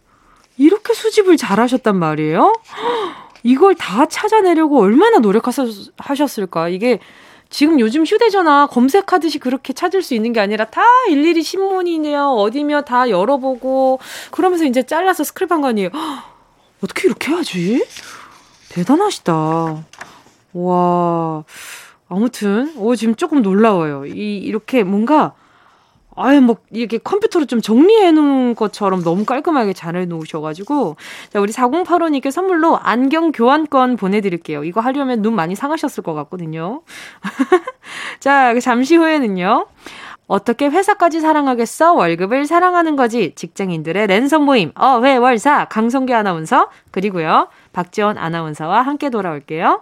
이렇게 수집을 잘 하셨단 말이에요? 이걸 다 찾아내려고 얼마나 노력하셨을까? 이게 지금 요즘 휴대전화 검색하듯이 그렇게 찾을 수 있는 게 아니라 다 일일이 신문이냐, 어디며 다 열어보고, 그러면서 이제 잘라서 스크랩한 거 아니에요? 어떻게 이렇게 하지? 대단하시다. 와. 아무튼, 오, 지금 조금 놀라워요. 이, 이렇게 뭔가 아예 뭐 이렇게 컴퓨터로 좀 정리해 놓은 것처럼 너무 깔끔하게 잘 해 놓으셔가지고 자 우리 4085님께 선물로 안경 교환권 보내드릴게요. 이거 하려면 눈 많이 상하셨을 것 같거든요. [laughs] 자 잠시 후에는요. 어떻게 회사까지 사랑하겠어? 월급을 사랑하는 거지. 직장인들의 랜선 모임 어 회 월 사 강성기 아나운서 그리고요 박지원 아나운서와 함께 돌아올게요.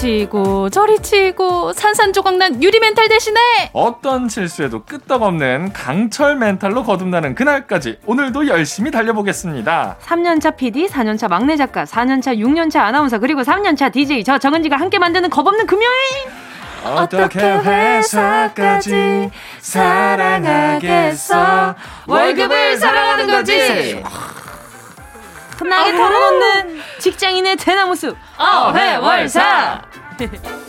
치고 저리 치고 산산조각난 유리 멘탈 대신에! 어떤 실수에도 끄떡없는 강철 멘탈로 거듭나는 그날까지 오늘도 열심히 달려보겠습니다. 3년차 PD, 4년차 막내 작가, 4년차, 6년차 아나운서 그리고 3년차 DJ 저 정은지가 함께 만드는 겁없는 금요일! 어떻게 회사까지 사랑하겠어? 월급을 사랑하는 거지 흔하게 털어놓는 직장인의 대나무 숲 어회월사 [laughs]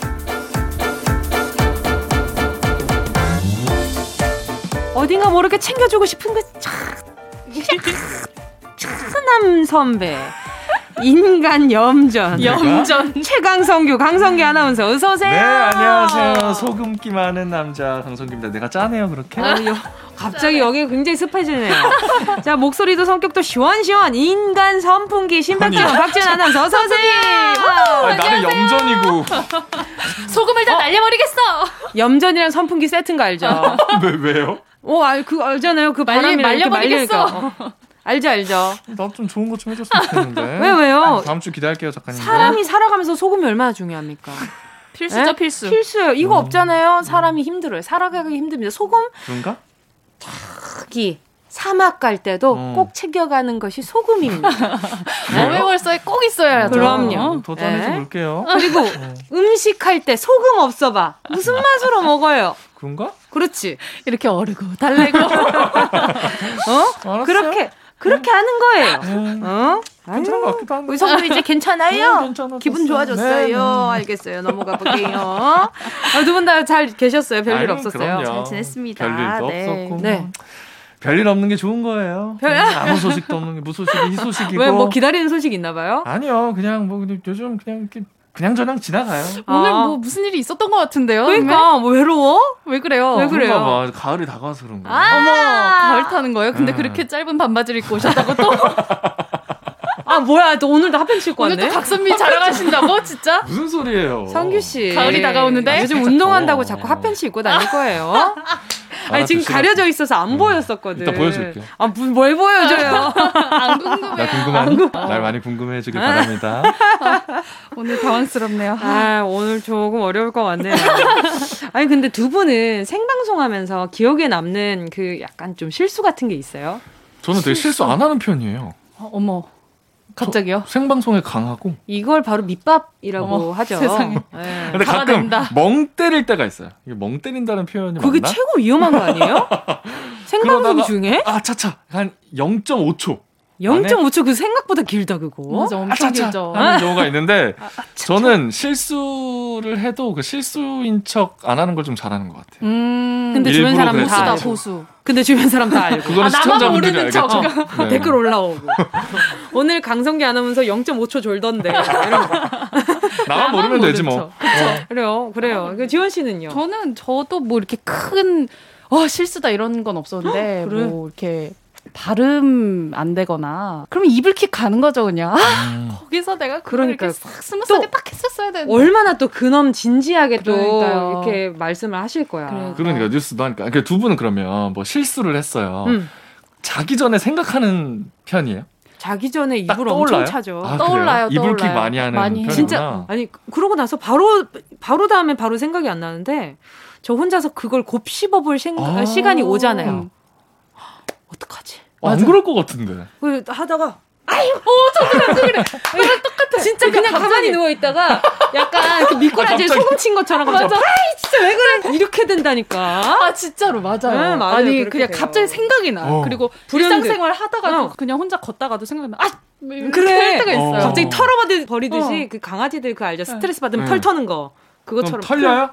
어딘가 모르게 챙겨주고 싶은 그 차남 선배 인간 염전. [laughs] 염전. 최강성규, 강성기 아나운서, 어서오세요. 네, 안녕하세요. 소금기 많은 남자 강성규입니다. 내가 짜네요, 그렇게? 아유, 갑자기 여기 굉장히 습해지네요. [laughs] 자, 목소리도 성격도 시원시원. 인간 선풍기 신박지원 박지원 아나운서, 어서 오세요. 아니, 나는 염전이고. [laughs] 소금을 다 어? 날려버리겠어. 염전이랑 선풍기 세트인 거 알죠? [laughs] 왜, 왜요? 어, 알, 그, 알잖아요. 그 바람이 말려버리겠어. 알죠, 알죠. 나 좀 좋은 거 좀 해줬으면 좋겠는데. 왜, 왜요? 다음 주 기다릴게요, 작가님. 사람이 살아가면서 소금이 얼마나 중요합니까? 필수죠, 에? 필수. 필수예요. 이거 음. 없잖아요. 사람이 힘들어요. 살아가기 힘듭니다. 소금 그런가? 특히 사막 갈 때도 음. 꼭 챙겨가는 것이 소금입니다. [laughs] 어웨월서에 꼭 있어야죠. 그럼요. 도전해서 [laughs] 네. 볼게요. 그리고 음식 할 때 소금 없어봐. 무슨 맛으로 먹어요? 그런가? 그렇지. 이렇게 어르고 달래고. [laughs] 어? 알았어요. 그렇게 그렇게 하는 거예요. 음, 어? 괜찮은 것 같기도 한데. 의성도 이제 괜찮아요? 네. 기분 좋아졌어요. 네, 네. 알겠어요. 넘어가 볼게요. 아, 두분 다 잘 계셨어요? 별일 없었어요? 그럼요. 잘 지냈습니다. 별일도 네. 없었고. 네. 뭐. 별일 없는 게 좋은 거예요. 별- 아무 소식도 없는 게 무소식이 희소식이고. [laughs] 왜 뭐 기다리는 소식 있나 봐요? 아니요, 그냥 뭐 요즘 그냥 이렇게 그냥 저냥 지나가요. 오늘 아. 뭐 무슨 일이 있었던 것 같은데요? 그러니까 뭐 외로워? 왜 그래요? 왜 그래요? 봐. 가을이 다가와서 그런 거야. 아. 어머, 가을 타는 거예요? 근데 음. 그렇게 짧은 반바지를 입고 오셨다고 또? [laughs] 아 뭐야? 또 오늘도 핫팬 신고 오늘 또 왔네? 박선미 자랑하신다고? 진짜? [laughs] 무슨 소리예요? 성규 씨. 가을이 다가오는데? 요즘 운동한다고 어. 자꾸 핫팬츠 입고 다닐 거예요. [laughs] 아니 지금 가려져 있어서 안 음. 보였었거든. 이따 보여줄게. 아, 무슨 뭘 보여줘요? [laughs] 안 궁금해요. 나 궁금한 날 많이 궁금해 주길 바랍니다. 오늘 당황스럽네요. 아, 오늘 조금 어려울 것 같네요. 아니, 근데 두 분은 생방송 하면서 기억에 남는 그 약간 좀 실수 같은 게 있어요? 저는 되게 실수 안 하는 편이에요. 어, 어머. 갑자기요? 생방송에 강하고. 이걸 바로 밑밥이라고 어머, 하죠. 세상에. 네. 근데 가끔 화낸다. 멍 때릴 때가 있어요. 이게 멍 때린다는 표현이 그게 맞나? 최고 위험한 거 아니에요? [laughs] 생방송 그러다가- 중에? 아 차차 한 0.5초 0.5초 그 생각보다 길다, 그거. 맞아, 엄청 아차차 길죠. 하는 경우가 있는데 저는 실수를 해도 그 실수인 척 안 하는 걸 좀 잘하는 것 같아요. 음. 근데 주변 사람은 다. 알고. 보수. 근데 주변 사람 다 알고. 그거는 아, 나만 시청자분들이 모르는 알겠죠. 척. 네. 댓글 올라오고. 오늘 강성기 아나운서 0.5초 졸던데. [laughs] 이런 거. 나만 모르면 되지 뭐. 척. 그래요, 그래요. 그 지원 씨는요? 저는 저도 뭐 이렇게 큰 어, 실수다 이런 건 없었는데 그래? 뭐 이렇게 발음 안 되거나 그러면 이불킥 가는 거죠 그냥 아, 음. 거기서 내가 싹 스무스하게 또딱 했었어야 되는데 얼마나 또 근엄 진지하게 또 그러니까요. 이렇게 말씀을 하실 거야. 그래. 그러니까 뉴스도 하니까 그러니까 두 분은 그러면 뭐 실수를 했어요. 음. 자기 전에 생각하는 편이에요? 자기 전에 딱 이불 엄청 떠올라요? 차죠. 아, 떠올라요? 이불킥. 많이 하는 많이 편이구나. 진짜 아니 그러고 나서 바로 바로 다음에 바로 생각이 안 나는데 저 혼자서 그걸 곱 씹어볼 생각, 아. 시간이 오잖아요. 음. 어떡하지? 아, 안 그럴 것 같은데. 그 하다가 아이고 저도 그래 똑같아 진짜 그냥 가만히 누워 있다가 약간 그 미꾸라지에 아, 갑자기. 소금 친 것처럼 맞아. 아이 진짜 왜 그래 이렇게 된다니까 아 진짜로 맞아요. 네, 맞아요. 아니 그냥 돼요. 갑자기 생각이 나. 어. 그리고 불현듯. 일상생활 하다가도 어. 그냥 혼자 걷다가도 생각이 나. 아 이렇게 그래. 할 때가 있어요. 어. 갑자기 털어버리듯이 어. 그 강아지들 그 알죠 스트레스 받으면 네. 털 터는 거 그럼 그것처럼 털려요?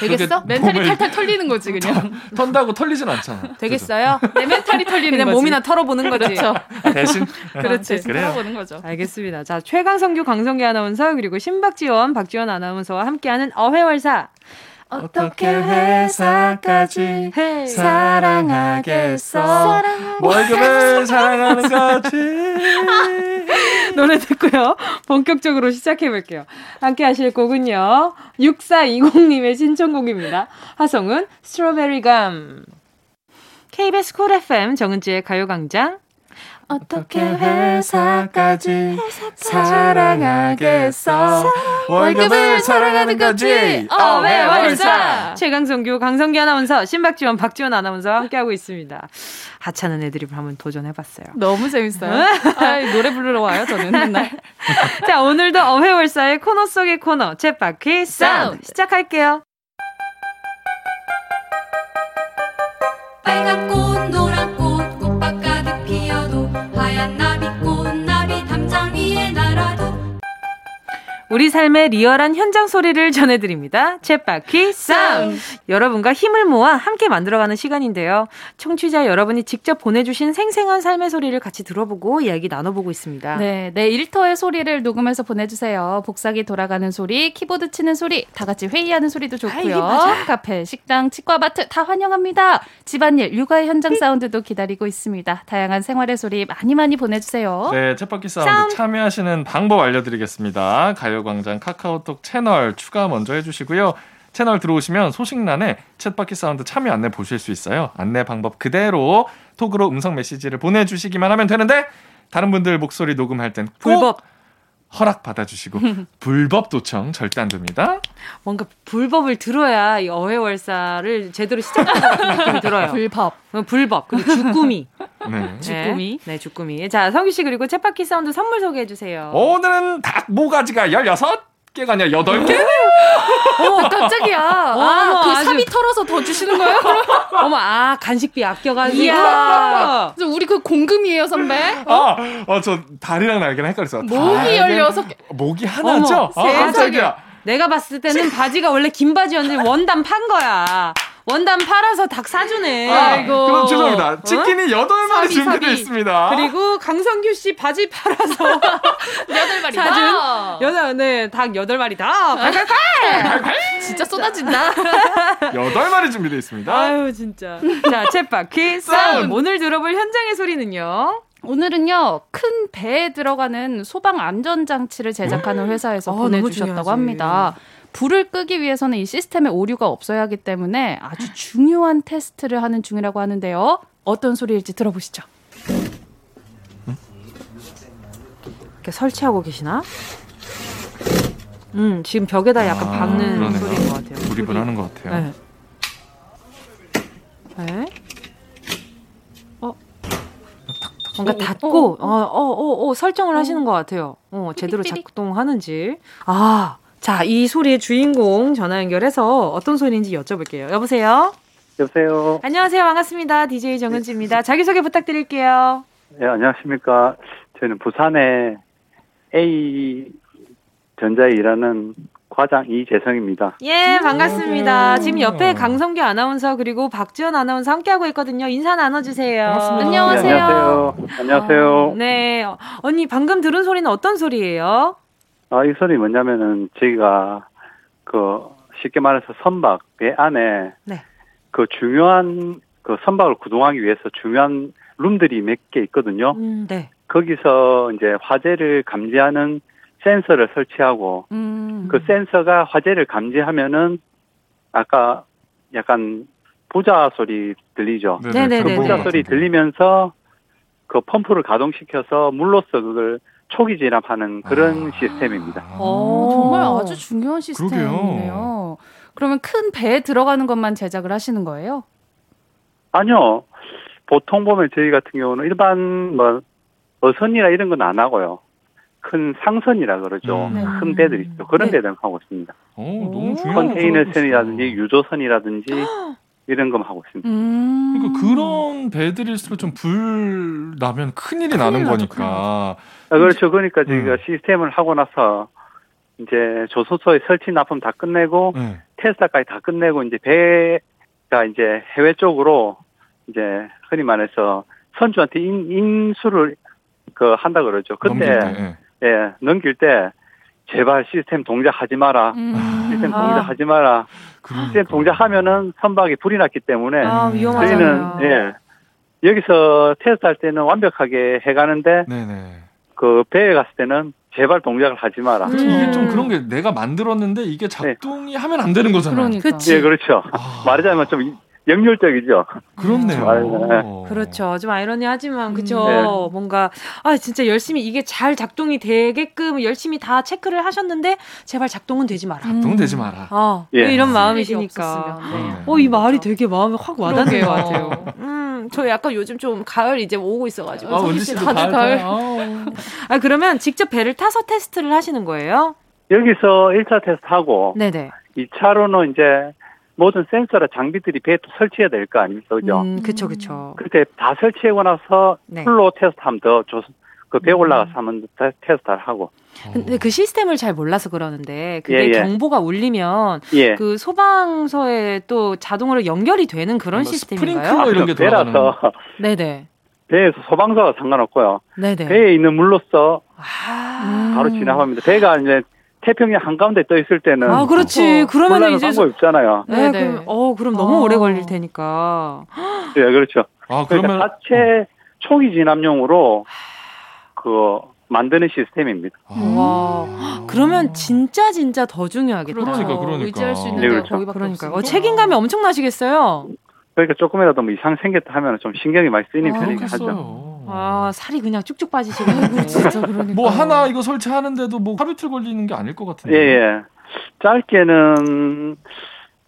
되겠어? 멘탈이 탈탈 털리는 거지 그냥. 턴 다고 털리진 않잖아. [laughs] 되겠어요? 내 멘탈이 털리는 그냥 거지. 몸이나 털어보는 거지. 그렇죠. 그죠? 대신 [laughs] 그렇지. 그래요. 털어보는 거죠. 알겠습니다. 자, 최강성규, 강성기 아나운서 그리고 신박지원, 박지원 아나운서와 함께하는 어회월사. 어떻게 회사까지 헤이. 사랑하겠어 월급을 사랑하는 거지 [laughs] 노래 듣고요. 본격적으로 시작해 볼게요. 함께 하실 곡은요. 6420님의 신청곡입니다. 하성운 Strawberry Gum. KBS 쿨 FM 정은지의 가요광장. 어떻게 회사까지 사랑하겠어 월급을 사랑하는 거지 어회월사 최강성규, 강성기 아나운서, 신박지원, 박지원 아나운서와 함께하고 있습니다. 하찮은 애드립을 한번 도전해봤어요. 너무 재밌어요. [laughs] 아, 노래 부르러 와요 저는 맨날. [laughs] 자, 오늘도 어회월사의 코너 속의 코너, 챗바퀴 사운드. 시작할게요. 빨간 꽃 우리 삶의 리얼한 현장 소리를 [laughs] 전해드립니다. 챗바퀴 사운드. 여러분과 힘을 모아 함께 만들어가는 시간인데요. 청취자 여러분이 직접 보내주신 생생한 삶의 소리를 같이 들어보고 이야기 나눠보고 있습니다. 네, 내 일터의 소리를 녹음해서 보내주세요. 복사기 돌아가는 소리, 키보드 치는 소리, 다 같이 회의하는 소리도 아, 좋고요. 맞아? 카페, 식당, 치과, 마트 다 환영합니다. 집안일, 육아의 현장 사운드도 기다리고 있습니다. 다양한 생활의 소리 많이 많이 보내주세요. 네, 챗바퀴 사운드 참여하시는 방법 알려드리겠습니다. 가요 광장 카카오톡 채널 추가 먼저 해주시고요. 채널 들어오시면 소식란에 챗바퀴 사운드 참여 안내 보실 수 있어요. 안내 방법 그대로 톡으로 음성 메시지를 보내주시기만 하면 되는데 다른 분들 목소리 녹음할 땐 꼭 불법. 허락 받아주시고 [laughs] 불법 도청 절대 안 됩니다. 뭔가 불법을 들어야 이 어회월사를 제대로 시작하는 느낌이 들어요. [laughs] 불법. 어, 불법 그리고 주꾸미. [laughs] 네. 주꾸미. 네, 네, 주꾸미. 자, 성규 씨 그리고 챗바퀴 사운드 선물 소개해 주세요. 오늘은 닭 모가지가 16 개가 아니라 8개? 어머, 깜짝이야. 어머, 아, 그 아주- 사비 털어서 더 주시는 거예요? 어머, 아, 간식비 아껴가지고. 이야. [laughs] 그래서 우리 그 공금이에요, 선배. 아, 어, 저 다리랑 날개랑 헷갈렸어. 목이 다리는 16개. 목이 하나죠? 어머, 아. 깜짝이야. 내가 봤을 때는 바지가 원래 긴 바지였는데 원단 판 거야. 원단 팔아서 닭 사주네. 아 이고. 그럼 죄송합니다. 치킨이 여덟 마리 사비, 준비되어 사비. 있습니다. 그리고 강성규 씨 바지 팔아서 [laughs] 여덟 마리 사준 여덟 네닭 여덟 마리 다. 팔팔팔. 진짜 쏟아진다. [laughs] 여덟 마리 준비되어 있습니다. 아유 진짜. 자 챗바퀴 [laughs] 싸움. 오늘 들어볼 현장의 소리는요. 오늘은요 큰 배에 들어가는 소방 안전 장치를 제작하는 회사에서 아, 너무 보내주셨다고. 합니다. 불을 끄기 위해서는 이 시스템에 오류가 없어야 하기 때문에 아주 중요한 테스트를 하는 중이라고 하는데요. 어떤 소리일지 들어보시죠. 이렇게 설치하고 계시나? 음 지금 벽에다 약간 아, 박는 그러네요. 소리인 것 같아요. 조립을 하는 것 같아요. 네. 네. 어. 뭔가 닫고 어 어 어 어, 설정을 하시는 것 같아요. 어 제대로. 작동하는지. 아, 자 이 소리의 주인공 전화 연결해서 어떤 소리인지 여쭤볼게요. 여보세요. 여보세요. 안녕하세요. 반갑습니다. DJ 정은지입니다. 자기소개 부탁드릴게요. 네, 안녕하십니까. 저는 부산의 A 전자에 일하는 과장 이재성입니다. 예, 반갑습니다. 안녕하세요. 지금 옆에 강성규 아나운서 그리고 박지원 아나운서 함께하고 있거든요. 인사 나눠주세요. 반갑습니다. 안녕하세요. 네, 안녕하세요. 안녕하세요. 어, 네. 어, 언니, 방금 들은 소리는 어떤 소리예요? 아, 이 소리 뭐냐면은 저희가 그 쉽게 말해서 선박 배 안에 네. 그 중요한 그 선박을 구동하기 위해서 중요한 룸들이 몇 개 있거든요. 음, 네. 거기서 이제 화재를 감지하는 센서를 설치하고 음. 그 센서가 화재를 감지하면은 아까 약간 부자 소리 들리죠. 네네네. 그 네네. 부자 소리 들리면서 그 펌프를 가동시켜서 물로써 그걸 초기 진압하는 그런 아. 시스템입니다. 어, 정말 아주 중요한 시스템이네요. 그러게요. 그러면 큰 배에 들어가는 것만 제작을 하시는 거예요? 아니요. 보통 보면 저희 같은 경우는 일반 뭐 어선이나 이런 건 안 하고요. 큰 상선이라 그러죠. 음. 네. 큰 배들 있죠. 그런 네. 배들 하고 있습니다. 오, 너무 오. 중요한 컨테이너선이라든지 유조선이라든지 [gasps] 이런 거 하고 있습니다. 음. 그러니까 그런 배들일수록 좀 불 나면 큰 일이 나는 나죠, 거니까. 아, 그렇죠. 그러니까 저희가 음. 시스템을 하고 나서 이제 조선소에 설치 납품 다 끝내고 네. 테스트까지 다 끝내고 이제 배가 이제 해외 쪽으로 이제 흔히 말해서 선주한테 인, 인수를 그 한다 그러죠. 그때 넘길 때, 예. 예, 넘길 때 제발 시스템 동작하지 마라. 음. 시스템 아. 동작하지 마라. 그러니까. 시스템 동작하면은 선박이 불이 났기 때문에 아. 저희는 예 여기서 테스트할 때는 완벽하게 해가는데 네네. 그 배에 갔을 때는 제발 동작을 하지 마라. 음. 이게 좀 그런 게 내가 만들었는데 이게 작동이 하면 안 되는 거잖아요. 그러니까. 예, 그렇죠. 아, 말하자면 좀 역률적이죠. 그렇네요. 아, 그렇죠. 좀 아이러니하지만 그쵸. 네. 뭔가 아 진짜 열심히 이게 잘 작동이 되게끔 열심히 다 체크를 하셨는데 제발 작동은 되지 마라. 작동은 되지 마라. 아 예. 이런 일이 마음이시니까. 없었으면, 네. 그러네. 어이 말이 되게 마음에 확 와닿는 것. 같아요. [laughs] 음, 저 약간 요즘 좀 가을 이제 오고 있어가지고. 아, 다들 가을. 가을. 아 그러면 직접 배를 타서 테스트를 하시는 거예요? 여기서 1차 테스트하고 네네. 2차로는 이제 모든 센서나 장비들이 배에 또 설치해야 될 거 아닙니까? 그죠? 음, 그쵸 그쵸. 그때 다 설치하고 나서 네. full로 테스트하면 더 좋, 그배 올라가서 하면 더 테스트를 하고. 근데 그 시스템을 잘 몰라서 그러는데 그게 예, 예. 경보가 울리면 예. 그 소방서에 또 자동으로 연결이 되는 그런 뭐 시스템인가요? 스프링클러 이런 게 들어가는. 배라서 네네. 배에서 소방서가 상관없고요. 네네. 배에 있는 물로써 아, 바로 진압합니다. 배가 이제 태평양 한가운데 떠 있을 때는 아 그렇지. 그러면 혼란은 이제 방법이 없잖아요. 네, 네네. 그럼, 어, 그럼 너무 아. 오래 걸릴 테니까. 예, 그렇죠. 아, 그러니까 그러면 자체 초기 진압용으로 그 만드는 시스템입니다. 아, 와. 그러면 진짜 진짜 더 중요하겠다. 그러니까, 그러니까. 의지할 수 있는 네, 그렇죠. 거기밖에 그러니까요. 어. 책임감이 엄청나시겠어요. 그러니까 조금이라도 뭐 이상 생겼다 하면 좀 신경이 많이 쓰이는 아, 편이긴 하죠. 아, 살이 그냥 쭉쭉 빠지시겠네요. 진짜 그러니까. 뭐 하나 이거 설치하는데도 뭐 하루 이틀 걸리는 게 아닐 것 같은데. 예, 예. 짧게는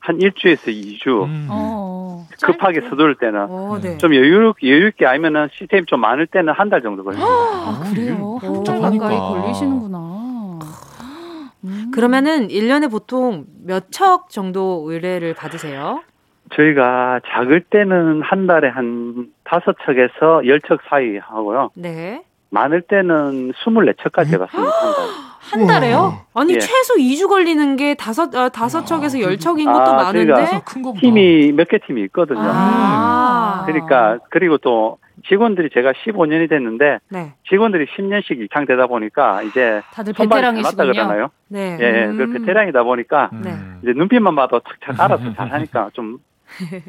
한 일주에서 2주. 음. 어. 급하게 서두를 때는. 어, 네. 좀 여유, 여유 있게 알면은 시스템이 좀 많을 때는 한 달 정도 걸려요. 아, 그래요? 한달 복잡하니까. 가까이 걸리시는구나. 음. 그러면은 1년에 보통 몇 척 정도 의뢰를 받으세요? 저희가 작을 때는 한 달에 한 다섯 척에서 열 척 사이 하고요. 네. 많을 때는 24척까지 해봤습니다. 한 달에. 한 달에요? 아니 예. 최소 2주 걸리는 게 다섯 어, 다섯 척에서 열 척인 것도 아, 많은데. 거보다. 팀이 몇 개 팀이 있거든요. 아. 그러니까 그리고 또 직원들이 제가 15년이 됐는데 네. 직원들이 10년씩 이상 되다 보니까 이제 다들 베테랑이시군요. 그러나요? 네. 예, 음. 그 베테랑이다 보니까 음. 네. 이제 눈빛만 봐도 착착 알아서 잘 하니까 좀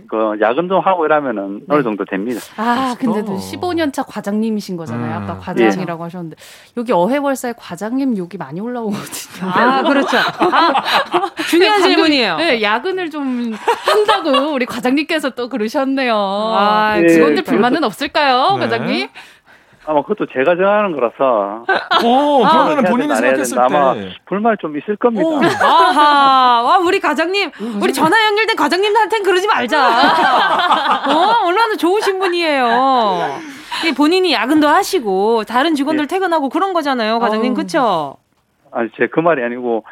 그 야근 좀 하고 이러면은 어느 정도 됩니다. 아, 근데 또 멋있다. 15년 차 과장님이신 거잖아요. 음. 아까 과장이라고 하셨는데 여기 어해월사에 과장님 욕이 많이 올라오거든요. 아 그렇죠. 아, 중요한 방금, 질문이에요. 네, 야근을 좀 한다고 우리 과장님께서 또 그러셨네요. 아, 예, 직원들 그것도- 불만은 없을까요, 네. 과장님? 아마 그것도 제가 정하는 거라서 [laughs] 오, 그러면은 해야 본인이 생각했을 된다. 아마 때. 불만 좀 있을 겁니다. 오, [laughs] 아하, 와 우리 과장님, 우리 전화 연결된 과장님한테는 그러지 말자. 어, 얼마나 좋으신 분이에요. 이 본인이 야근도 하시고 다른 직원들 예. 퇴근하고 그런 거잖아요, 과장님. 그쵸? 아니 제 그 말이 아니고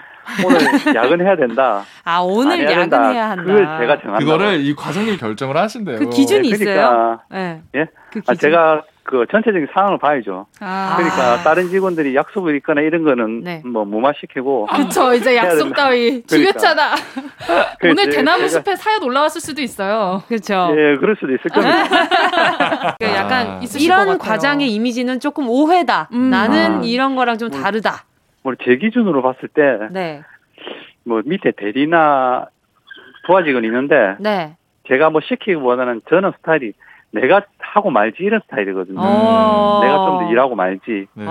오늘 야근해야 된다. 아안 오늘 해야. 야근해야 한다. 그걸 제가 정한다. 그거를 이 과장님이 결정을 하신대요. 그 기준이 있어요. 그러니까 네. 예? 그 아, 기준. 제가 그 전체적인 상황을 봐야죠. 아, 그러니까 다른 직원들이 약속을 있거나 이런 거는 네. 뭐 무마시키고 그쵸. 이제 약속. 따위 그러니까. 중요하잖아. [laughs] 그 오늘 제- 대나무 숲에 사연 올라왔을 수도 있어요. 그렇죠. 예, 그럴 수도 있을 겁니다. [laughs] 그 약간 아. 이런 같아요. 과장의 이미지는 조금 오해다. 음. 나는 아. 이런 거랑 좀 다르다. 뭐 제 기준으로 봤을 때 네, 뭐 밑에 대리나 부하 직원이 있는데 네. 제가 뭐 시키기보다는 저는 스타일이 내가 하고 말지 이런 스타일이거든요. 어. 내가 좀 더 일하고 말지. 네.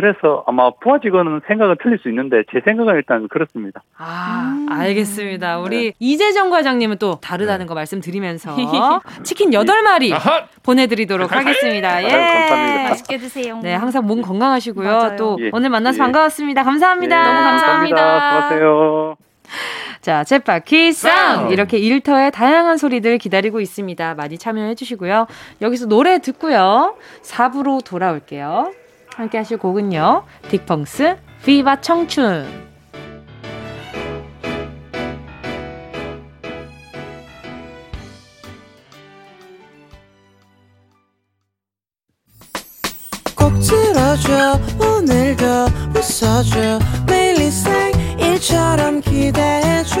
아, 그래서 아마 부하 직원은 생각은 틀릴 수 있는데 제 생각은 일단 그렇습니다. 아, 음. 알겠습니다. 네. 우리 이재정 과장님은 또 다르다는 거 말씀드리면서 [laughs] 치킨 8마리 아하! 보내드리도록 하겠습니다. 예. 아유, 감사합니다. 맛있게 드세요. 네, 항상 몸 건강하시고요. 맞아요. 또 예. 오늘 만나서 예. 반가웠습니다. 감사합니다. 예, 너무 감사합니다. 수고하세요. 자, 챗바퀴 쌍! 쌍! 이렇게 일터의 다양한 소리들 기다리고 있습니다. 많이 참여해 주시고요. 여기서 노래 듣고요. 4부로 돌아올게요. 함께 하실 곡은요. 딕펑스, 비바 청춘. 오늘도 웃어줘 매일 일상일처럼 기대해줘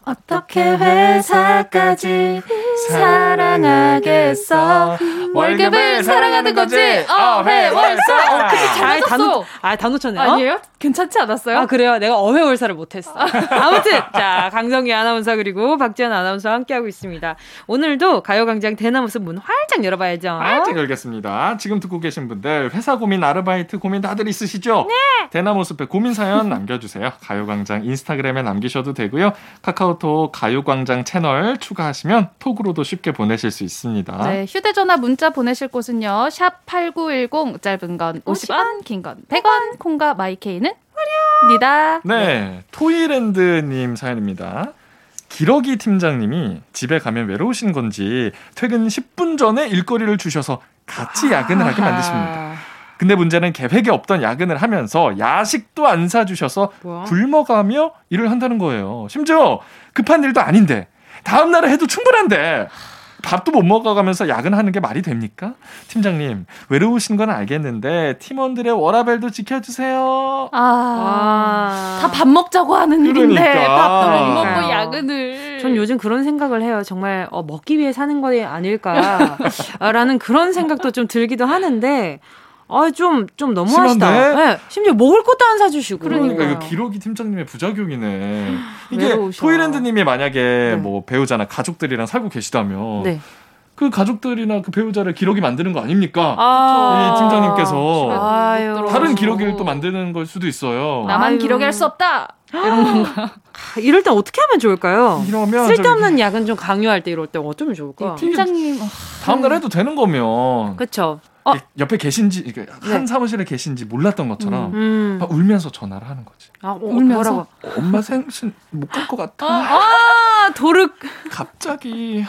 어떻게 회사까지 사랑하겠어? 월급을 사랑하는 거지. 어회월사. 어, 근데 잘다 맞았어. 놓, 아, 다 놓쳤네요. 아니에요? 괜찮지 않았어요? 아, 그래요? 내가 어회월사를 못했어. 아무튼, 자, 강성기 아나운서 그리고 박지현 아나운서와 함께하고 있습니다. 오늘도 가요광장 대나무숲 문 활짝 열어봐야죠. 활짝 열겠습니다. 지금 듣고 계신 분들 회사 고민, 아르바이트 고민 다들 있으시죠? 네. 대나무 숲에 고민 사연 남겨주세요. 가요광장 인스타그램에 남기셔도 되고요. 카카오 톡 가요광장 채널 추가하시면 톡으로도 쉽게 보내실 수 있습니다. 네, 휴대전화 문자 보내실 곳은요. 샵 8910 짧은 건 50원, 긴 건 100원, 콩과 마이케이는 무료입니다. 네, 토이랜드님 사연입니다. 기러기 팀장님이 집에 가면 외로우신 건지 퇴근 10분 전에 일거리를 주셔서 같이 야근을 하게 만드십니다. 근데 문제는 계획에 없던 야근을 하면서 야식도 안 사주셔서 뭐야? 굶어가며 일을 한다는 거예요. 심지어 급한 일도 아닌데 다음 날에 해도 충분한데 밥도 못 먹어가면서 야근하는 게 말이 됩니까? 팀장님 외로우신 건 알겠는데 팀원들의 워라벨도 지켜주세요. 아, 와. 다밥 먹자고 하는 일인데 그러니까. 밥도 못. 먹고 야근을. 전 요즘 그런 생각을 해요. 정말 어, 먹기 위해 사는 거 아닐까라는 그런 생각도 좀 들기도 하는데 아, 좀, 좀 너무하시다. 네, 심지어 먹을 것도 안 사주시고. 그러니까 이거 기록이 팀장님의 부작용이네. 이게. 토이랜드님이 만약에 뭐 배우자나 가족들이랑 살고 계시다면 네. 그 가족들이나 그 배우자를 기록이 만드는 거 아닙니까? 아. 이 팀장님께서 아유. 다른 기록을 또 만드는 걸 수도 있어요. 나만 아유. 기록이 할 수 없다. 이런 건가? 아, 이럴 땐 어떻게 하면 좋을까요? 이러면 쓸데없는 약은 좀 강요할 때 이럴 때 어쩌면 좋을까? 팀장님 다음 날 해도 되는 거면 그 쵸. 옆에 계신지 이게 한 사무실에 계신지 몰랐던 것처럼 음. 막 울면서 전화를 하는 거지. 아, 어, 울면서? 뭐라고? 엄마 생신 못갈 것 같아. 아, 도르 갑자기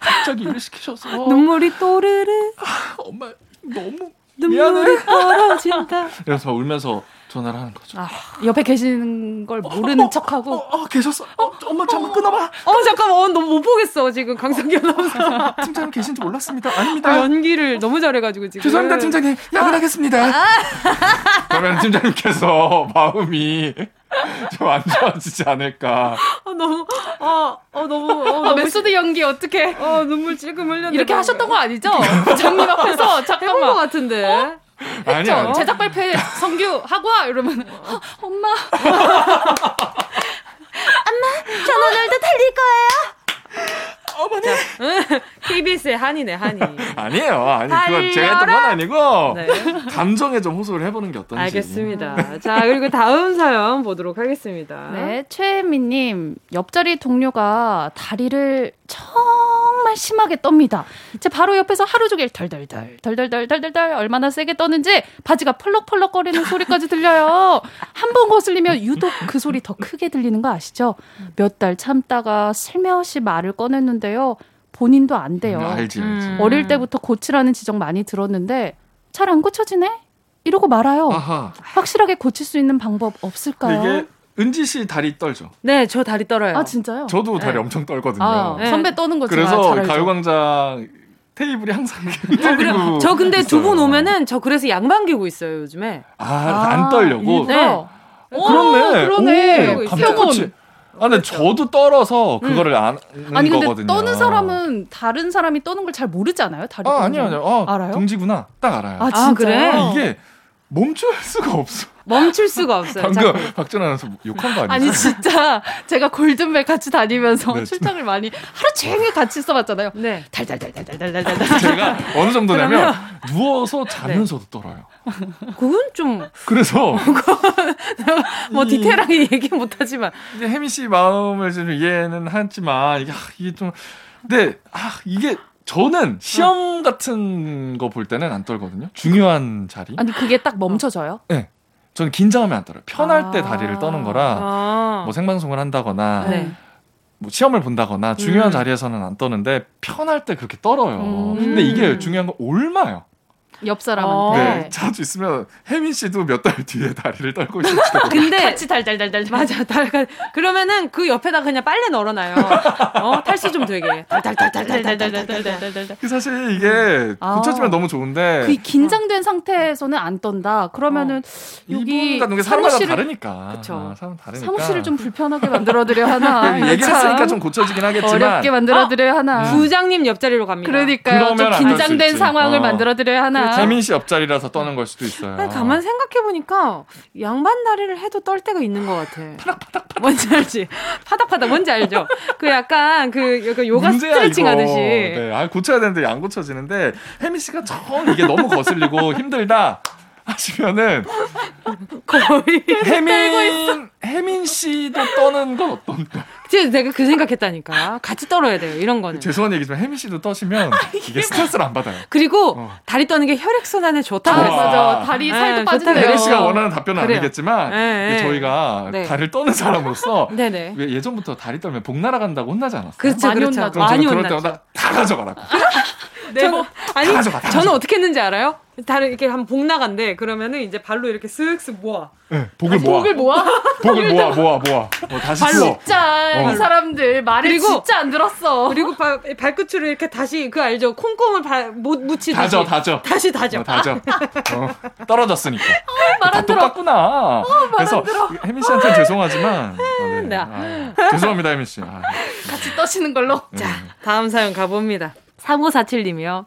갑자기 일을 시키셔서 눈물이 또르르 엄마 너무 눈물이 떨어진다. 그래서 울면서 전화를 하는 거죠. 아, 옆에 계시는 걸 모르는 척하고 어 계셨어. 어, 엄마 잠깐 끊어봐. 어 잠깐만, 어, 너무 못 보겠어 지금 강성기 아나운서. 팀장님 계신지 몰랐습니다. 아, 아닙니다. 연기를 너무 잘해가지고 지금. 죄송합니다, 팀장님. 야근하겠습니다. 아. 그러면 팀장님께서 마음이 좀안 좋아지지 않을까. 아, 너무, 아, 어, 너무, 어, 아, 너무 메소드 연기 어떻게 어, 눈물 찔끔 흘렸네. 이렇게 하셨던 거 아니죠? 부장님 앞에서 [laughs] 해본 것 잠깐만 같은데. 아니, 저 아니. 제작 발표에 성규 하고 와 이러면 어, 엄마 [laughs] 전 오늘도 달릴 거예요. 어머니. KBS의 한이네, 한이. [laughs] 아니에요. 아니, 그건 제가 했던 건. 아니고, 네. 감정에 좀 호소를 해보는 게 어떤지. 알겠습니다. 자, 그리고 다음 사연 보도록 하겠습니다. 네 최혜미님 옆자리 동료가 다리를 정말 심하게 떱니다. 제 바로 옆에서 하루 종일 덜덜덜 덜 덜덜 덜덜덜 얼마나 세게 떠는지 바지가 펄럭펄럭거리는 소리까지 들려요. 한 번 거슬리면 유독 그 소리 더 크게 들리는 거 아시죠? 몇 달 참다가 슬며시 말을 꺼냈는데요. 본인도 안 돼요. 음, 알지, 알지. 음. 어릴 때부터 고치라는 지적 많이 들었는데 잘 안 고쳐지네? 이러고 말아요. 아하. 확실하게 고칠 수 있는 방법 없을까요? 이게 은지 씨 다리 떨죠. 네, 저 다리 떨어요. 아 진짜요? 저도 다리 네. 엄청 떨거든요. 아, 네. 선배 떠는 거 그래서 잘 알죠. 가요광장 테이블이 항상 흔들리고. 저 근데 두 분. 오면은 저 그래서 양반 기고 있어요, 요즘에. 아, 안 떨려고. 일부러. 네. 오, 그렇네. 그러네. 감쪽같이. 아, 근데 저도 떨어서 그거를 아는 아니 근데 거거든요. 떠는 사람은 다른 사람이 떠는 걸 잘 모르지 않아요? 다리 아, 아니요? 아니요. 어, 알아요? 동지구나. 딱 알아요. 아, 아, 진짜요? 그래? 이게 멈출 수가 없어. 멈출 수가 없어요. 방금. 박준하 아나운서 욕한 거 아니죠? 아니 진짜 제가 골든벨 같이 다니면서 네, 출장을 많이 하루 종일 같이 써봤잖아요. 네. 달달달달달달달달. 제가 어느 정도냐면 누워서 자면서도 떨어요. 그건 좀, 그래서 [laughs] 뭐, 이- 디테일하게 얘기 못하지만. 이제 혜미 씨 마음을 좀 이해는 하지만 이게 아, 이게 좀 근데 아 이게 저는 시험 같은 거 볼 때는 안 떨거든요. 중요한 자리. 아니 그게 딱 멈춰져요? 네. 저는 긴장하면 안 떨어요. 편할 때 아. 다리를 떠는 거라 아. 뭐 생방송을 한다거나 네. 뭐 시험을 본다거나 중요한 음. 자리에서는 안 떠는데 편할 때 그렇게 떨어요. 음. 근데 이게 중요한 건 올마요. 옆 어. 사람한테. 네. 자주 있으면 혜민 씨도 몇 달 뒤에 다리를 떨고 있을지도 몰라요. 근데, 같이 달달달달. 맞아, 달, 그러면은 그 옆에다 그냥 빨래 널어놔요. 어, 탈수 좀 되게. 달달달달달달달달달달. 그 사실 이게 아. 고쳐지면 너무 좋은데 그 긴장된 상태에서는 안 떤다. 그러면은 여기 게 사람마다 사무실을 다르니까. 그쵸. 아, 사람 다르니까. 사무실을 좀 불편하게 만들어드려 하나. 이게 얘기했으니까 참좀 고쳐지긴 하겠지만 어렵게 만들어드려야 하나. 부장님 옆자리로 갑니다. 그러니까 좀 긴장된. 상황을 어. 만들어드려야 하나. 재민 씨 옆자리라서 떠는 걸 수도 있어요. 아니, 가만 생각해 보니까 양반 다리를 해도 떨 때가 있는 것 같아. 파닥파닥. 뭔지 알지? 파닥파닥 뭔지 알죠? 그 약간 그 약간 요가 문제야, 스트레칭 이거. 하듯이. 네, 아, 고쳐야 되는데 안 고쳐지는데 혜민 씨가 정 이게 너무 거슬리고 [laughs] 힘들다 하시면은 거의 혜민 [laughs] 혜민 씨도 떠는 건 어떤가? 진짜 내가 그 생각했다니까. 같이 떨어야 돼요. 이런 거는. 죄송한 얘기지만 혜민 씨도 떠시면 이게 스트레스를 안 받아요. 그리고 어. 다리 떠는 게 혈액 순환에 좋다고 아, 좋아. 그랬어요. 맞아. 다리 네, 살도 좋다고 빠진대요. 그래요. 씨가 원하는 답변은 그래요. 아니겠지만 네, 네. 저희가 네. 다리를 떠는 사람으로서 네네. [laughs] 왜 예전부터 다리 떨면 복 날아간다고 혼나지 않았어요? 그렇죠, 많이 그렇죠. 혼나죠. 그럼 많이 저는 그럴. 때마다 다 가져가라고. [laughs] 전, 아니, 다 가져가, 다 저는 가져가. 어떻게 했는지 알아요? 다른 이렇게 한번 복 나간대. 그러면은 이제 발로 이렇게 쓱쓱 모아. 네, 복을 모아. 복을 모아? [laughs] 복을 모아, 모아, 모아. 어, 다시 풀어. 진짜 어. 이 사람들 말을 그리고- 진짜 안 들었어. 그리고 발, 발끝으로 이렇게 다시 그 알죠? 콩콩을 발, 못 묻히듯이. 다져, 다져. 다시 다져. 어, 다져. 어, 떨어졌으니까. [laughs] 말다안 들어. 똑같구나. 그래서 혜민 씨한테 는 죄송하지만 아, 네. 네. 아, 죄송합니다, 혜민 씨. 아, 같이 떠시는 걸로. 자, 다음 사연 가봅니다. 3547님이요.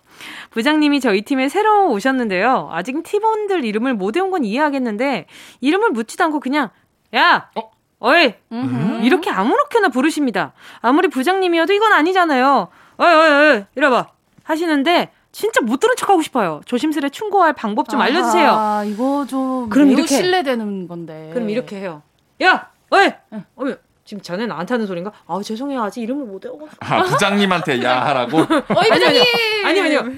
부장님이 저희 팀에 새로 오셨는데요. 아직 팀원들 이름을 못 외운 건 이해하겠는데, 이름을 묻지도 않고 그냥, 야! 어? 어이! 음. 이렇게 아무렇게나 부르십니다. 아무리 부장님이어도 이건 아니잖아요. 어이, 어이, 어이! 이래봐. 하시는데, 진짜 못 들은 척 하고 싶어요. 조심스레 충고할 방법 좀 알려주세요. 아, 이거 좀 그럼 이렇게- 신뢰되는 건데. 그럼 이렇게 해요. 야! 어이! 어이! 지금 자네 나한테 하는 소린가? 아, 죄송해요. 아직 이름을 못 외워가지고. 아, 부장님한테 야 하라고. [laughs] 어이 부장님. 아니요, 아니요.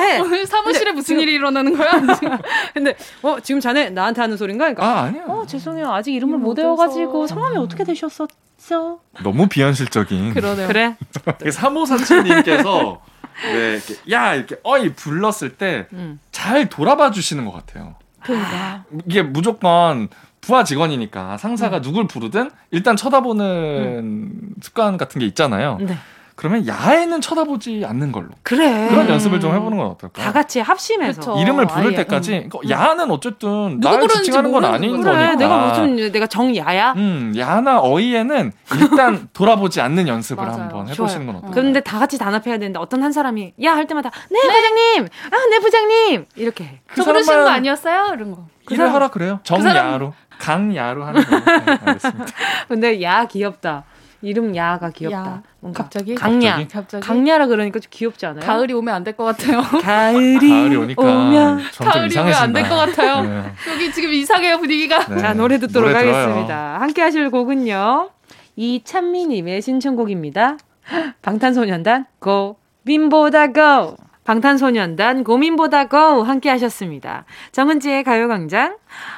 해. 오늘 사무실에 무슨 일이 일어나는 거야? [laughs] 근데 어 지금 자네 나한테 하는 소린가? 그러니까 아, 아니야. 어 죄송해요 아직 이름을 이름 못못 외워가지고. 성함이 어떻게 되셨었죠? 너무 비현실적인. 그러네요. 그래 3547님께서 [laughs] 왜 이렇게 야 이렇게 어이 불렀을 때 음. 잘 돌아봐 주시는 것 같아요. 그러니까. 이게 무조건 부하 직원이니까 상사가 음. 누굴 부르든 일단 쳐다보는 습관 같은 게 있잖아요. 네 그러면 야에는 쳐다보지 않는 걸로 그래 그런 연습을 좀 해보는 건 어떨까? 다 같이 합심해서 그쵸. 이름을 부를 아예, 때까지 그 야는 어쨌든 나를 지칭하는 건 아닌. 그래 거니까. 내가 무슨 내가 정야야? 음 야나 어이에는 일단 [laughs] 돌아보지 않는 연습을. 한번 해보시는 건 좋아요. 어떨까요? 근데 다 같이 단합해야 되는데 어떤 한 사람이 야 할 때마다 네, 부장님 아 네 부장님 이렇게 해. 그저 부르신 거 사람만 아니었어요? 이런 거. 일을 하라 그래요. 정야로 강야로 하는 거예요. 네, 알겠습니다. [laughs] 근데 야 귀엽다 이름 야가 귀엽다 야. 뭔가 갑자기? 강야 갑자기? 강야라 그러니까 좀 귀엽지 않아요? 가을이 오면 안 될 것 같아요. [laughs] 가을이, 가을이 오니까 오면 가을이 오면. 안 될 것 같아요. 네. 여기 지금 이상해요 분위기가. 네. 자, 노래 듣도록 노래. 하겠습니다. 함께 하실 곡은요. 이찬미님의 신청곡입니다. [gasps] 방탄소년단 고 민보다 고! 방탄소년단 고민보다 고! 함께 하셨습니다. 정은지의 가요광장.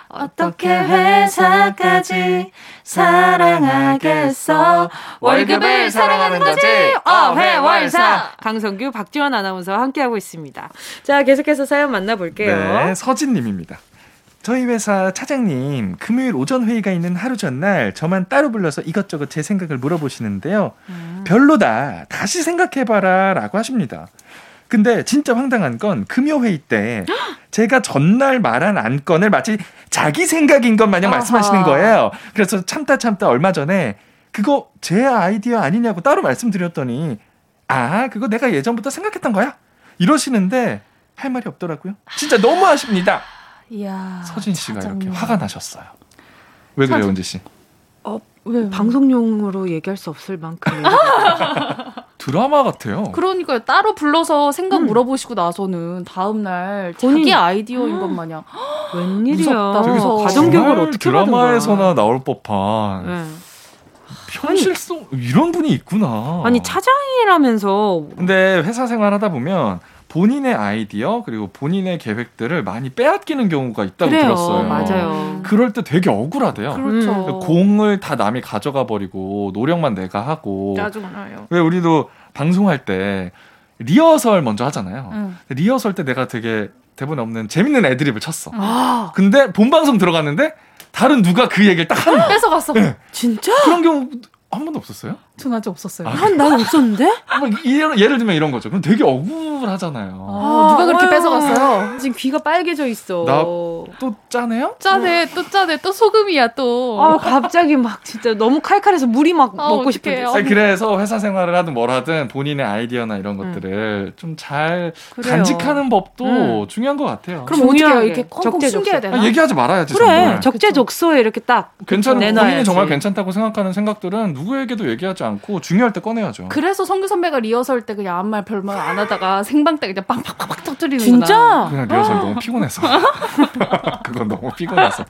어떻게 회사까지 사랑하겠어? 월급을 사랑하는 거지! 어회월사! 강성규, 박지원 아나운서와 함께하고 있습니다. 자, 계속해서 사연 만나볼게요. 네, 서진님입니다. 저희 회사 차장님 금요일 오전 회의가 있는 하루 전날 저만 따로 불러서 이것저것 제 생각을 물어보시는데요. 별로다. 다시 생각해봐라라고 하십니다. 근데 진짜 황당한 건 금요 회의 때 제가 전날 말한 안건을 마치 자기 생각인 것 마냥 아하. 말씀하시는 거예요. 그래서 참다 참다 얼마 전에 그거 제 아이디어 아니냐고 따로 말씀드렸더니 아 그거 내가 예전부터 생각했던 거야 이러시는데 할 말이 없더라고요. 진짜 너무 아쉽니다. 이야. 서진 씨가 차장님. 이렇게 화가 나셨어요. 왜 그래요, 은지 씨? 왜? 방송용으로 얘기할 수 없을 만큼. [laughs] 드라마 같아요. 그러니까요. 따로 불러서 생각 음. 물어보시고 나서는 다음 날 본인- 자기 아이디어인 것 마냥 [gasps] 웬일이야. 무서워. 가정교육을 어떻게. 드라마에서나 나올 법한 네. 현실성 이런 분이 있구나. 아니 차장이라면서 근데 회사 생활하다 보면 본인의 아이디어 그리고 본인의 계획들을 많이 빼앗기는 경우가 있다고 그래요. 들었어요. 맞아요. 그럴 때 되게 억울하대요. 그렇죠. 공을 다 남이 가져가 버리고 노력만 내가 하고 짜증나요. 왜 우리도 방송할 때 리허설 먼저 하잖아요. 응. 리허설 때 내가 되게 대본 없는 재밌는 애드립을 쳤어. 아 근데 본 방송 들어갔는데 다른 누가 그 얘기를 딱 하는 거야. 뺏어갔어. 네. 진짜? 그런 경우 한 번도 없었어요? 전 아직 없었어요. 아, 난, 난 없었는데? 뭐 예를, 예를 들면 이런 거죠. 그럼 되게 억울하잖아요. 아, 누가 그렇게 어휴. 뺏어갔어요? 지금 귀가 빨개져 있어. 나- 또 짜네요? 짜네, 또 짜네, 또 소금이야, 또. 아 갑자기 막 진짜 너무 칼칼해서 물이 막 아, 먹고. 아니, 그래서 회사 생활을 하든 뭘 하든 본인의 아이디어나 이런 것들을 좀잘 그래요. 간직하는 법도 음. 중요한 것 같아요. 그럼 어떻게 해요? 이렇게 콩콩 적재적소. 숨겨야 되나? 아, 얘기하지 말아야지. 그래 정말. 적재적소에 이렇게 딱 괜찮 내놔야지. 본인이 정말 괜찮다고 생각하는 생각들은 누구에게도 얘기하지 않고 중요할 때 꺼내야죠. 그래서 성규 선배가 리허설 때 그냥 아무 말 별말 안 하다가 생방 때 그냥 빵빵빵빵 터뜨리는구나. 진짜? 그냥 리허설 너무 피곤해서. [laughs] 그건 너무 피곤해서.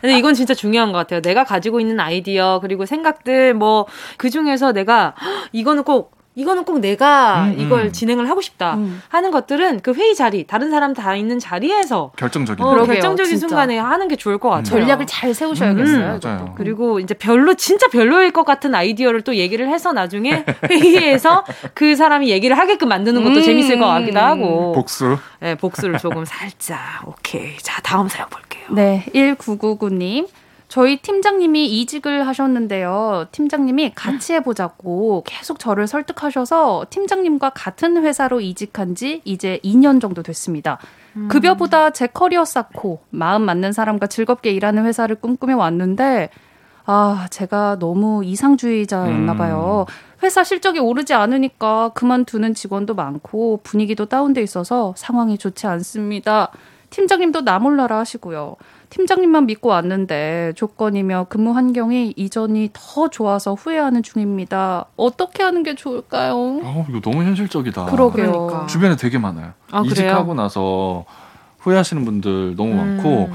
근데 이건 진짜 중요한 것 같아요. 내가 가지고 있는 아이디어 그리고 생각들 뭐 그 중에서 내가 헉, 이거는 꼭 이거는 꼭 내가 음, 음. 이걸 진행을 하고 싶다 음. 하는 것들은 그 회의 자리 다른 사람 다 있는 자리에서 결정적인. 어, 그러게요, 결정적인 진짜. 순간에 하는 게 좋을 것 같아요. 전략을 잘 세우셔야겠어요. 음. 그리고 이제 별로 진짜 별로일 것 같은 아이디어를 또 얘기를 해서 나중에 [laughs] 회의에서 그 사람이 얘기를 하게끔 만드는 것도 음. 재밌을 것 같기도 하고 복수. 네, 복수를 조금 살짝 오케이 자 다음 사연 볼게요. 네, 1999님. 저희 팀장님이 이직을 하셨는데요. 팀장님이 같이 해보자고 계속 저를 설득하셔서 팀장님과 같은 회사로 이직한 지 이제 2년 정도 됐습니다. 급여보다 제 커리어 쌓고 마음 맞는 사람과 즐겁게 일하는 회사를 꿈꾸며 왔는데 아, 제가 너무 이상주의자였나 음. 봐요. 회사 실적이 오르지 않으니까 그만두는 직원도 많고 분위기도 다운돼 있어서 상황이 좋지 않습니다. 팀장님도 나 몰라라 하시고요. 팀장님만 믿고 왔는데 조건이며 근무 환경이 이전이 더 좋아서 후회하는 중입니다. 어떻게 하는 게 좋을까요? 어, 이거 너무 현실적이다. 그러게요. 그러니까. 주변에 되게 많아요. 아, 그래요? 이직하고 나서 후회하시는 분들 너무 음. 많고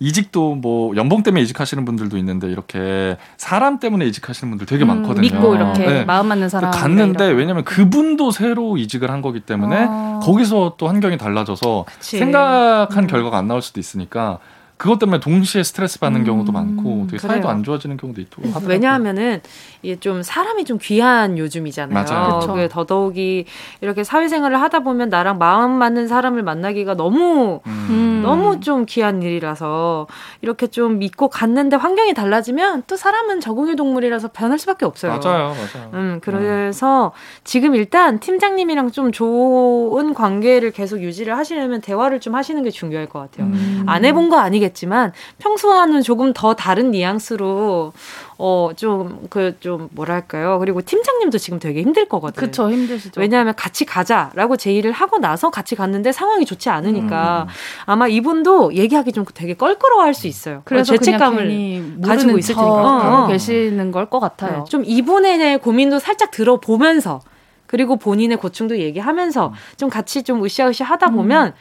이직도 뭐 연봉 때문에 이직하시는 분들도 있는데 이렇게 사람 때문에 이직하시는 분들 되게 음, 많거든요. 믿고 이렇게 네. 마음 맞는 사람 갔는데 왜냐면 그분도 새로 이직을 한 거기 때문에 아. 거기서 또 환경이 달라져서 그치. 생각한 음. 결과가 안 나올 수도 있으니까 그것 때문에 동시에 스트레스 받는 음, 경우도 많고 되게 사이도 그래요. 안 좋아지는 경우도 있고 하더라고요. 왜냐하면은 이게 좀 사람이 좀 귀한 요즘이잖아요. 맞아요. 그 더더욱이 이렇게 사회생활을 하다 보면 나랑 마음 맞는 사람을 만나기가 너무 음. 음. 너무 좀 귀한 일이라서 이렇게 좀 믿고 갔는데 환경이 달라지면 또 사람은 적응의 동물이라서 변할 수밖에 없어요. 맞아요, 맞아요. 음, 그래서 지금 일단 팀장님이랑 좀 좋은 관계를 계속 유지를 하시려면 대화를 좀 하시는 게 중요할 것 같아요. 음. 안 해본 거 아니겠 지만 평소와는 조금 더 다른 뉘앙스로 어좀그 좀 뭐랄까요 그리고 팀장님도 지금 되게 힘들 거거든요. 그쵸 힘드시죠. 왜냐하면 같이 가자라고 제의를 하고 나서 같이 갔는데 상황이 좋지 않으니까 음. 아마 이분도 얘기하기 좀 되게 껄끄러워할 수 있어요. 그래서 죄책감을 가지고 있을 척 테니까. 어, 어. 계시는 걸 것 같아요. 네, 좀 이분의 고민도 살짝 들어보면서 그리고 본인의 고충도 얘기하면서 좀 같이 좀 으쌰으쌰 하다 보면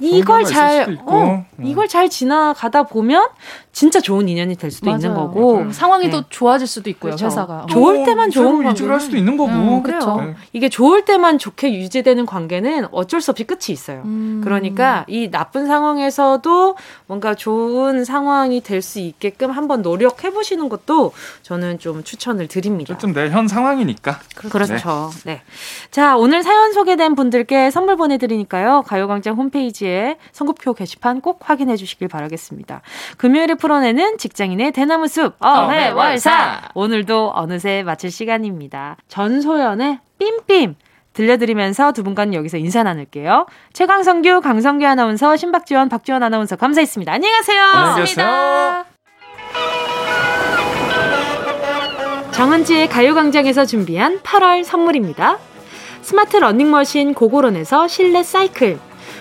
이걸 잘. 어, 음. 이걸 잘 지나가다 보면 진짜 좋은 인연이 될 수도 있는 맞아요. 거고 맞아요. 상황이 네. 더 좋아질 수도 있고요. 그렇죠. 회사가. 좋을 때만 좋은 이직을 할 수도 있는 거고. 음, 그래요. 네. 이게 좋을 때만 좋게 유지되는 관계는 어쩔 수 없이 끝이 있어요. 음. 그러니까 이 나쁜 상황에서도 뭔가 좋은 상황이 될 수 있게끔 한번 노력해 보시는 것도 저는 좀 추천을 드립니다. 어쨌든 내현 상황이니까. 그렇죠. 네. 자, 오늘 사연 소개된 분들께 선물 보내드리니까요. 가요광장 홈페이지에 선곡표 게시판 꼭 확인해 주시길 바라겠습니다. 금요일에 풀어내는 직장인의 대나무 숲, 어회월사! 오늘도 어느새 마칠 시간입니다. 전소연의 삠삠! 들려드리면서 두 분과는 여기서 인사 나눌게요. 최강성규, 강성규 아나운서, 신박지원, 박지원 아나운서 감사했습니다. 안녕히 가세요. 안녕히 계세요. 정은지의 가요광장에서 준비한 8월 선물입니다. 스마트 러닝머신 고고런에서 실내 사이클.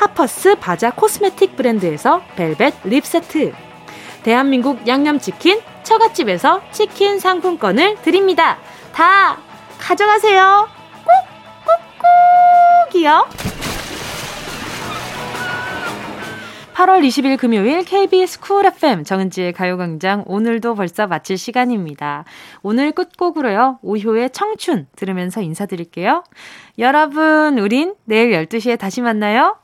하퍼스 바자 코스메틱 브랜드에서 벨벳 립 세트 대한민국 양념치킨 처갓집에서 치킨 상품권을 드립니다. 다 가져가세요. 꾹꾹꾹이요. 8월 20일 금요일 KBS 쿨 FM 정은지의 가요광장 오늘도 벌써 마칠 시간입니다. 오늘 끝곡으로요. 오효의 청춘 들으면서 인사드릴게요. 여러분, 우린 내일 12시에 다시 만나요.